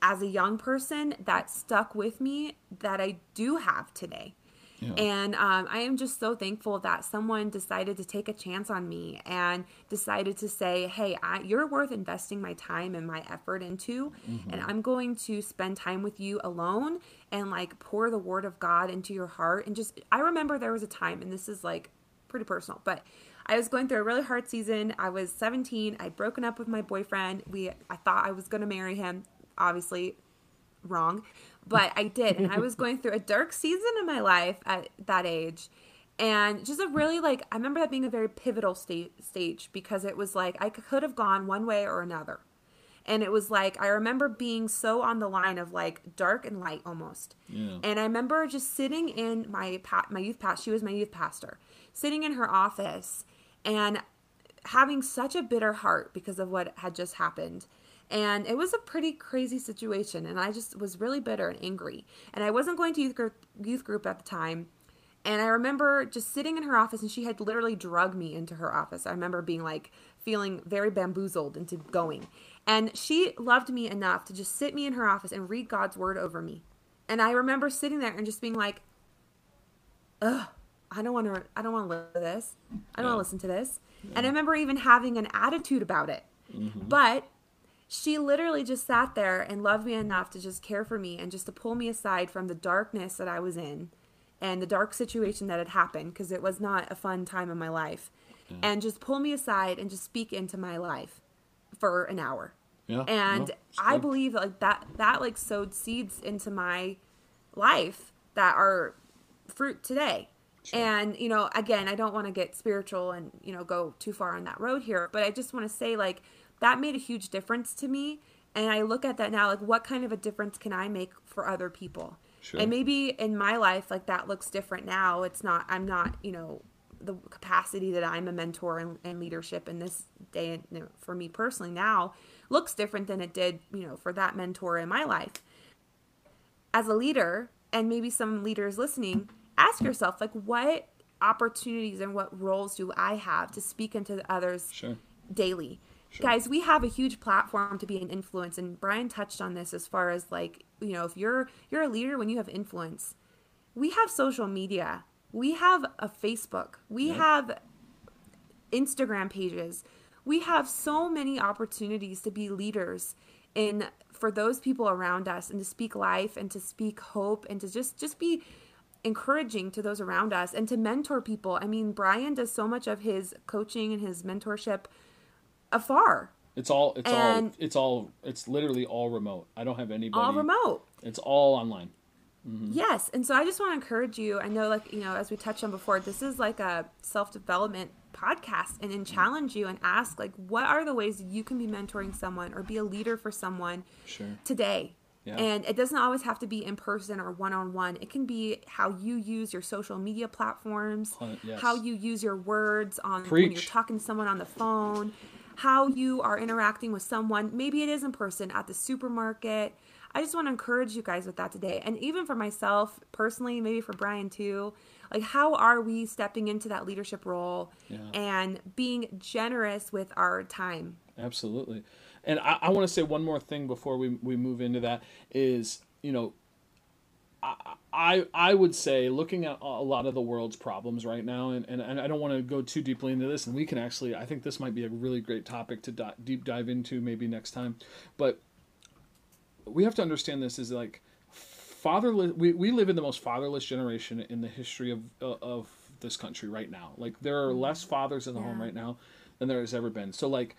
as a young person that stuck with me that I do have today. Yeah. And um, I am just so thankful that someone decided to take a chance on me and decided to say, hey, I, you're worth investing my time and my effort into. And I'm going to spend time with you alone and like pour the word of God into your heart. And just, I remember there was a time, and this is like pretty personal, but I was going through a really hard season. I was 17. I'd broken up with my boyfriend. We, I thought I was going to marry him. Obviously, wrong, but I did. And I was going through a dark season in my life at that age. And just a really like, I remember that being a very pivotal sta- stage because it was like I could have gone one way or another. And it was like, I remember being so on the line of like dark and light almost. Yeah. And I remember just sitting in my pa- my youth past. She was my youth pastor, sitting in her office and having such a bitter heart because of what had just happened. And it was a pretty crazy situation, and I just was really bitter and angry. And I wasn't going to youth group, youth group at the time. And I remember just sitting in her office, and she had literally drugged me into her office. I remember being like feeling very bamboozled into going. And she loved me enough to just sit me in her office and read God's word over me. And I remember sitting there and just being like, ugh, I don't want to, I don't want to listen to this. I don't Yeah. want to listen to this. And I remember even having an attitude about it. Mm-hmm. But she literally just sat there and loved me enough to just care for me and just to pull me aside from the darkness that I was in and the dark situation that had happened because it was not a fun time in my life. And just pull me aside and just speak into my life for an hour Yeah. and no, i believe like that that like sowed seeds into my life that are fruit today Sure. and you know again i don't want to get spiritual and you know go too far on that road here but i just want to say like that made a huge difference to me. And i look at that now like what kind of a difference can i make for other people? Sure. and maybe in my life like that looks different now. It's not i'm not you know the capacity that i'm a mentor and, and leadership in this day you know, for me personally now looks different than it did you know for that mentor in my life. As a leader and maybe some leaders listening ask yourself like what opportunities and what roles do i have to speak into others Sure. daily Sure. guys we have a huge platform to be an influence and brian touched on this as far as like you know if you're you're a leader when you have influence we have social media we have a facebook we Yep. have instagram pages we have so many opportunities to be leaders in for those people around us and to speak life and to speak hope and to just just be encouraging to those around us and to mentor people i mean brian does so much of his coaching and his mentorship afar It's all. It's And- all. It's all. It's literally all remote. I don't have anybody. all remote It's all online. Mm-hmm. Yes, and so I just want to encourage you. I know, like you know, as we touched on before, this is like a self development podcast, and then mm-hmm. challenge you and ask, like, what are the ways you can be mentoring someone or be a leader for someone Sure. today? Yeah. And it doesn't always have to be in person or one on one. It can be how you use your social media platforms, Hun- yes. how you use your words on when you're talking to someone on the phone, how you are interacting with someone. Maybe it is in person at the supermarket. I just want to encourage you guys with that today. And even for myself personally, maybe for Brian too, like how are we stepping into that leadership role Yeah. and being generous with our time? Absolutely. And I, I want to say one more thing before we, we move into that is, you know, I I would say looking at a lot of the world's problems right now, and, and, and I don't want to go too deeply into this, and we can actually I think this might be a really great topic to di- deep dive into maybe next time, but we have to understand this is like fatherless. We, we live in the most fatherless generation in the history of uh, of this country right now. Like there are less fathers in the yeah. home right now than there has ever been. So like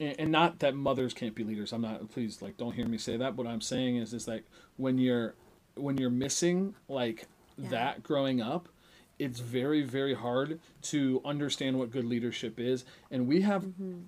and not that mothers can't be leaders. I'm not please like don't hear me say that. What I'm saying is is like when you're when you're missing like yeah. that growing up, it's very very hard to understand what good leadership is. And we have mm-hmm.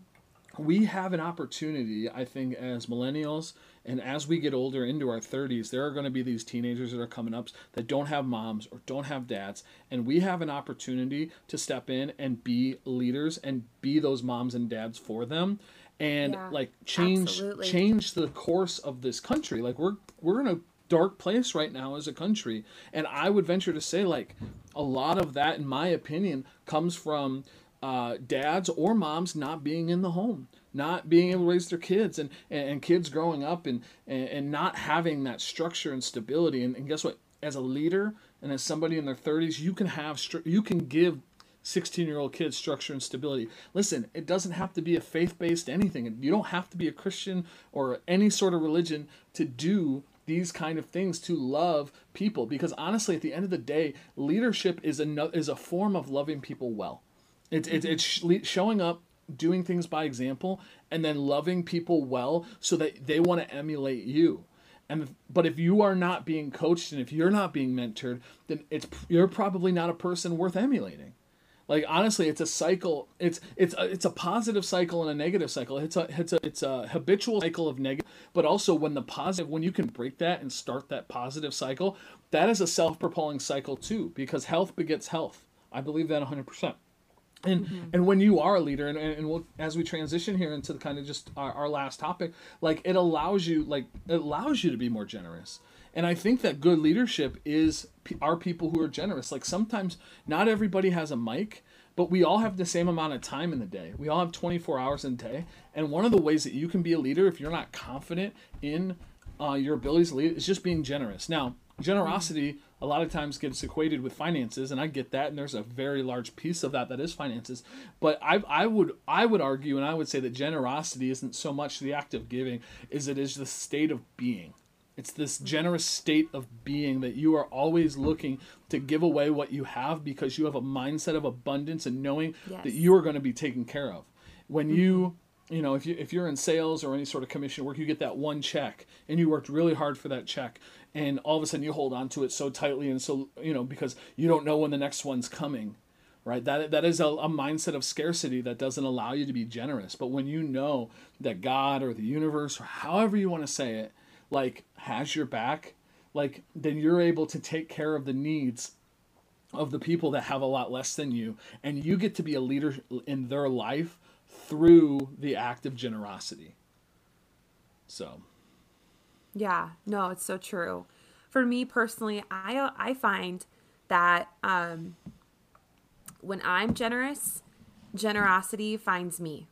we have an opportunity, I think, as millennials and as we get older into our 30s, there are going to be these teenagers that are coming up that don't have moms or don't have dads. And we have an opportunity to step in and be leaders and be those moms and dads for them and yeah, like change absolutely. change the course of this country. Like we're we're in a dark place right now as a country. And I would venture to say like a lot of that in my opinion comes from uh, dads or moms not being in the home not being able to raise their kids and, and, kids growing up and, and, and, not having that structure and stability. And, and guess what? As a leader and as somebody in their 30s, you can have you can give 16 year old kids structure and stability. Listen, it doesn't have to be a faith based anything. You don't have to be a Christian or any sort of religion to do these kind of things to love people. Because honestly at the end of the day leadership is a is a form of loving people well. It's it's, it's showing up doing things by example and then loving people well so that they want to emulate you. And but if you are not being coached and if you're not being mentored then it's you're probably not a person worth emulating like honestly it's a cycle it's it's a, it's a positive cycle and a negative cycle. It's a it's a it's a habitual cycle of negative but also when the positive when you can break that and start that positive cycle that is a self-propelling cycle too because health begets health. I believe that 100% and mm-hmm. and when you are a leader and, and we'll, as we transition here into the kind of just our, our last topic like it allows you like it allows you to be more generous and i think that good leadership is are people who are generous. Like sometimes not everybody has a mic but we all have the same amount of time in the day. We all have 24 hours in a day. And one of the ways that you can be a leader if you're not confident in uh, your abilities to lead is just being generous. Now generosity a lot of times gets equated with finances and i get that and there's a very large piece of that that is finances. But i, I would i would argue and i would say that generosity isn't so much the act of giving as it is the state of being it's this generous state of being that you are always looking to give away what you have because you have a mindset of abundance and knowing yes. that you are going to be taken care of when mm-hmm. you you know if you if you're in sales or any sort of commission work you get that one check and you worked really hard for that check and all of a sudden you hold on to it so tightly and so you know because you don't know when the next one's coming right that that is a, a, mindset of scarcity that doesn't allow you to be generous but when you know that god or the universe or however you want to say it like has your back like then you're able to take care of the needs of the people that have a lot less than you and you get to be a leader in their life through the act of generosity so yeah, no, it's so true. For me personally, I I find that um, when I'm generous, generosity finds me.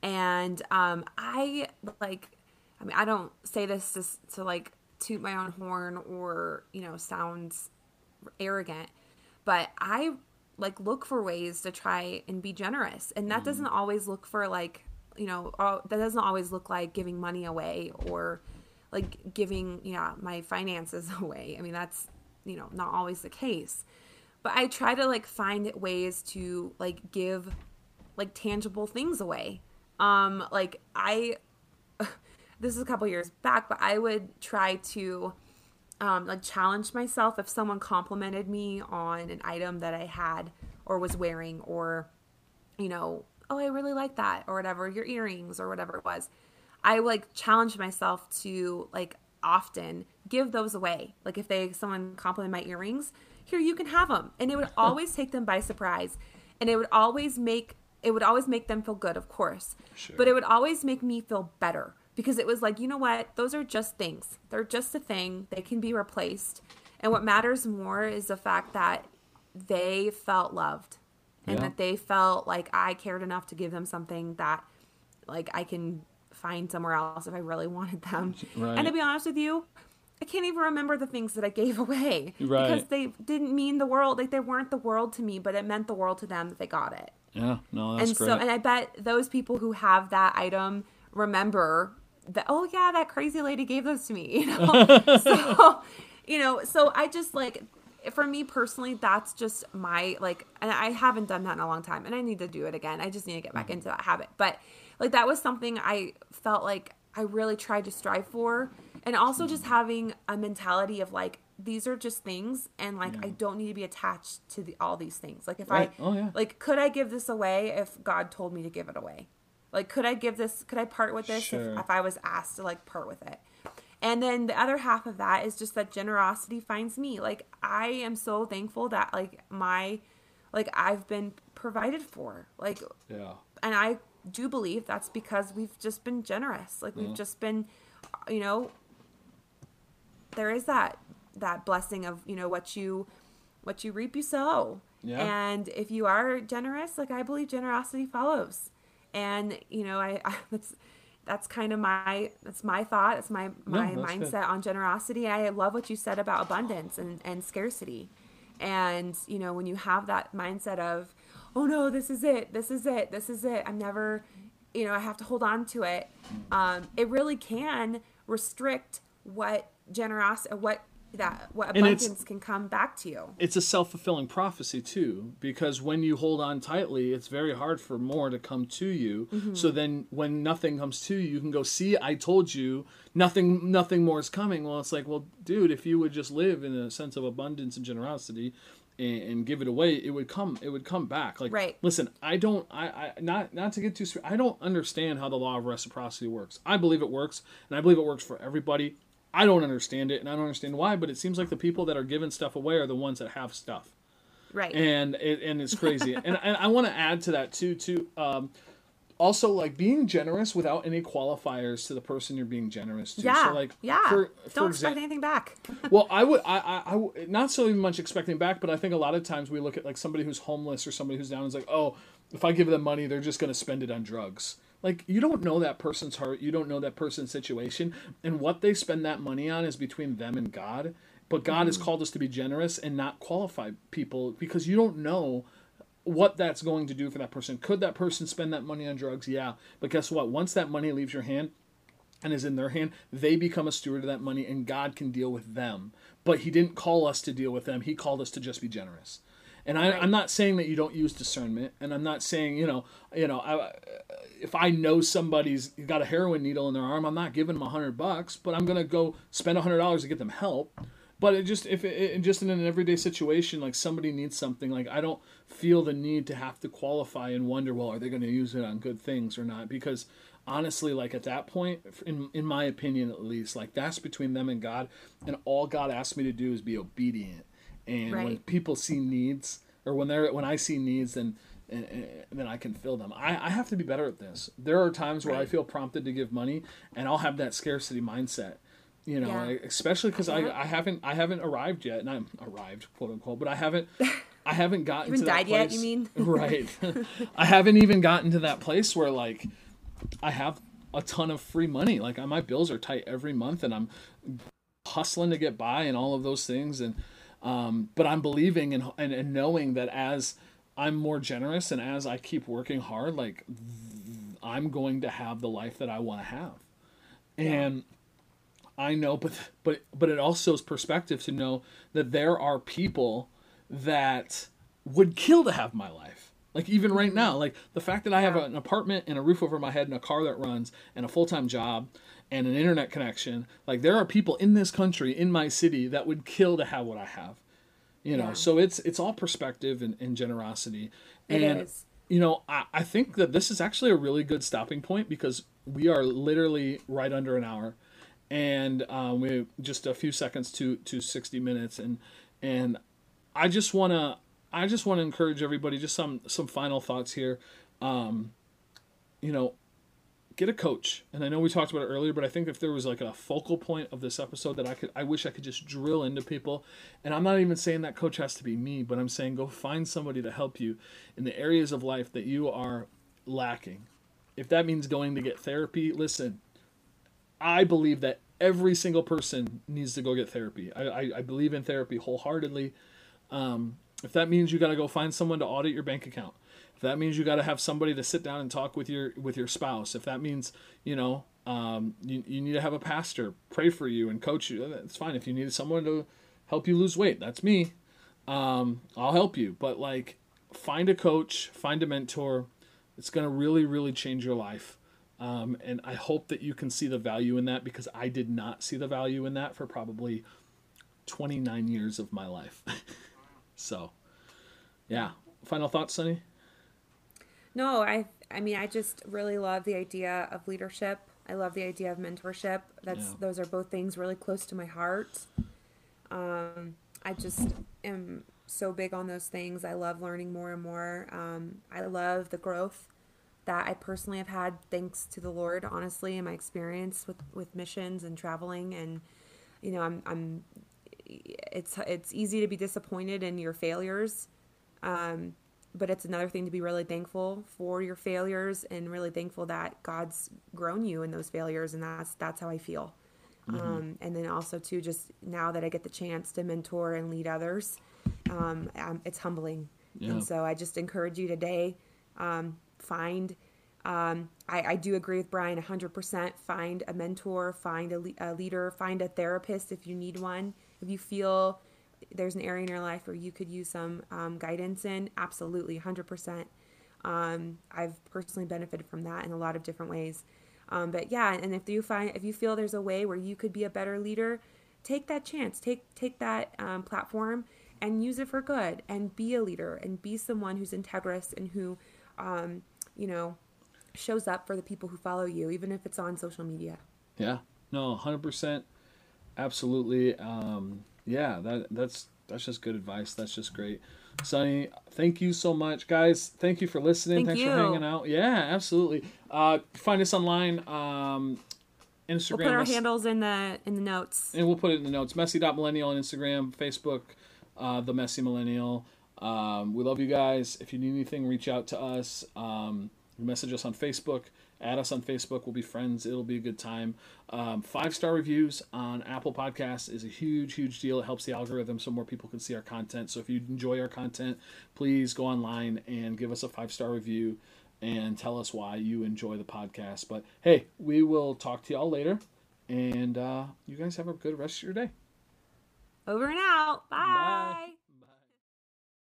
And um, I like, I mean, I don't say this to, to like toot my own horn or you know sounds arrogant, but I like look for ways to try and be generous, and that mm. doesn't always look for like you know, that doesn't always look like giving money away or like giving, you know, my finances away. I mean, that's, you know, not always the case. But I try to like find ways to like give like tangible things away. Um like I this is a couple years back, but I would try to um, like challenge myself if someone complimented me on an item that I had or was wearing or you know oh, I really like that or whatever, your earrings or whatever it was. I like challenge myself to like often give those away. Like if they someone compliment my earrings, here you can have them, and it would always take them by surprise, and it would always make it would always make them feel good, of course, sure. but it would always make me feel better because it was like you know what, those are just things. They're just a thing. They can be replaced, and what matters more is the fact that they felt loved and yeah. that they felt like I cared enough to give them something that like I can find somewhere else if I really wanted them. Right. And to be honest with you, I can't even remember the things that I gave away Right. because they didn't mean the world. Like they weren't the world to me, but it meant the world to them that they got it. Yeah, no, that's and great. so, and I bet those people who have that item remember that. Oh yeah, that crazy lady gave those to me. You know, so you know, so I just like for me personally, that's just my like, and I haven't done that in a long time, and I need to do it again. I just need to get Mm-hmm. back into that habit. But like that was something I felt like I really tried to strive for, and also just Mm-hmm. having a mentality of like these are just things, and like I don't need to be attached to the, all these things. Like if Right. I Oh, yeah. like could I give this away if God told me to give it away? Like could I give this could I part with this Sure. if, if I was asked to like part with it? And then the other half of that is just that generosity finds me. Like I am so thankful that like my like I've been provided for. Like yeah. and I do believe that's because we've just been generous. Like we've mm-hmm. just been you know there is that that blessing of, you know, what you what you reap you sow. Yeah. And if you are generous, like I believe generosity follows. And you know, I, I that's that's kind of my that's my thought. It's my my that's good. mindset on generosity. I love what you said about abundance and and scarcity. And you know, when you have that mindset of, oh no, this is it, this is it, this is it. I'm never, you know, I have to hold on to it. Um, it really can restrict what generosity, what that what abundance can come back to you. it's a self-fulfilling prophecy too because when you hold on tightly it's very hard for more to come to you Mm-hmm. so then when nothing comes to you you can go see i told you nothing nothing more is coming well it's like well dude if you would just live in a sense of abundance and generosity and, and give it away it would come it would come back like Right. listen i don't i i not not to get too i don't understand how the law of reciprocity works i believe it works and i believe it works for everybody i don't understand it and i don't understand why but it seems like the people that are giving stuff away are the ones that have stuff Right. and it, and it's crazy. and, and I want to add to that too. Too. Um, also, like being generous without any qualifiers to the person you're being generous to. yeah. So like, yeah. For, for Don't example, expect anything back. well, I would, I, I, I not so much expecting back, but I think a lot of times we look at like somebody who's homeless or somebody who's down and is like, oh, if I give them money, they're just going to spend it on drugs. Like you don't know that person's heart, you don't know that person's situation, and what they spend that money on is between them and God. But God has mm-hmm. called us to be generous and not qualify people because you don't know what that's going to do for that person. Could that person spend that money on drugs? Yeah. But guess what? Once that money leaves your hand, and is in their hand, they become a steward of that money and God can deal with them. But He didn't call us to deal with them, He called us to just be generous. And I, Right. I'm not saying that you don't use discernment, and I'm not saying you know, you know, I, if I know somebody's got a heroin needle in their arm, I'm not giving them a hundred bucks, but I'm gonna go spend a hundred dollars to get them help. But it just if it, it just in an everyday situation, like somebody needs something, like I don't feel the need to have to qualify and wonder, well, are they going to use it on good things or not? Because honestly, like at that point, in in my opinion at least, like that's between them and God, and all God asks me to do is be obedient. And when people see needs, or when they're when I see needs, then and, and then I can fill them. I, I have to be better at this. There are times where I feel prompted to give money, and I'll have that scarcity mindset. You know, Yeah. I- especially because I, Yeah. I haven't I haven't arrived yet, and I'm arrived quote unquote, but I haven't I haven't gotten haven't to that died yet, you mean? right? I haven't even gotten to that place where like I have a ton of free money. Like my bills are tight every month, and I'm hustling to get by and all of those things. And um, but I'm believing and, and and knowing that as I'm more generous and as I keep working hard, like I'm going to have the life that I want to have. And I know, but but but it also is perspective to know that there are people that would kill to have my life. Like even right now, like the fact that I have Yeah. an apartment and a roof over my head and a car that runs and a full time job and an internet connection. Like there are people in this country, in my city, that would kill to have what I have. You know, Yeah. so it's it's all perspective and, and generosity. It and is. you know, I, I think that this is actually a really good stopping point because we are literally right under an hour, and um, we just a few seconds to to sixty minutes, and and I just wanna I just want to encourage everybody. Just some some final thoughts here. Um, you know, get a coach, and I know we talked about it earlier, but I think if there was like a focal point of this episode that I could, I wish I could just drill into people. And I'm not even saying that coach has to be me, but I'm saying go find somebody to help you in the areas of life that you are lacking. If that means going to get therapy, listen, I believe that every single person needs to go get therapy. I, I, I believe in therapy wholeheartedly. Um, if that means you got to go find someone to audit your bank account, if that means you got to have somebody to sit down and talk with your with your spouse, if that means you know um, you, you need to have a pastor pray for you and coach you, it's fine. If you need someone to help you lose weight, that's me. Um, I'll help you. But like, find a coach, find a mentor. It's gonna really really change your life. Um, and I hope that you can see the value in that because I did not see the value in that for probably 29 years of my life. so, yeah. Final thoughts, Sunny? No, I I mean I just really love the idea of leadership. I love the idea of mentorship. That's Yeah. those are both things really close to my heart. Um, I just am so big on those things. I love learning more and more. Um, I love the growth that I personally have had thanks to the Lord, honestly, in my experience with, with missions and traveling. And, you know, I'm, I'm, it's, it's easy to be disappointed in your failures. Um, but it's another thing to be really thankful for your failures and really thankful that God's grown you in those failures. And that's, that's how I feel. Um, and then also too, just now that I get the chance to mentor and lead others, um, um, it's humbling. Yeah. And so I just encourage you today, um, find, um, I, I do agree with Brian 100%. Find a mentor, find a, le- a leader, find a therapist if you need one. If you feel there's an area in your life where you could use some um, guidance in, absolutely, 100%. Um, I've personally benefited from that in a lot of different ways. Um, but yeah, and if you find if you feel there's a way where you could be a better leader, take that chance, take take that um, platform and use it for good, and be a leader, and be someone who's integrous and who, um, you know, shows up for the people who follow you, even if it's on social media. Yeah. No, hundred percent. Absolutely. Um, yeah, that that's that's just good advice. That's just great. Sunny, thank you so much, guys. Thank you for listening. Thank Thanks you. for hanging out. Yeah, absolutely. Uh, find us online. Um, Instagram. We'll put our handles in the in the notes. and we'll put it in the notes. Messy.millennial on Instagram, Facebook, uh, the Messy Millennial. Um, we love you guys. If you need anything, reach out to us. Um, message us on Facebook. Add us on Facebook. We'll be friends. It'll be a good time. Um, Five star reviews on Apple Podcasts is a huge, huge deal. It helps the algorithm so more people can see our content. So if you enjoy our content, please go online and give us a five star review and tell us why you enjoy the podcast. But hey, we will talk to y'all later. And uh, you guys have a good rest of your day. Over and out. Bye. Bye.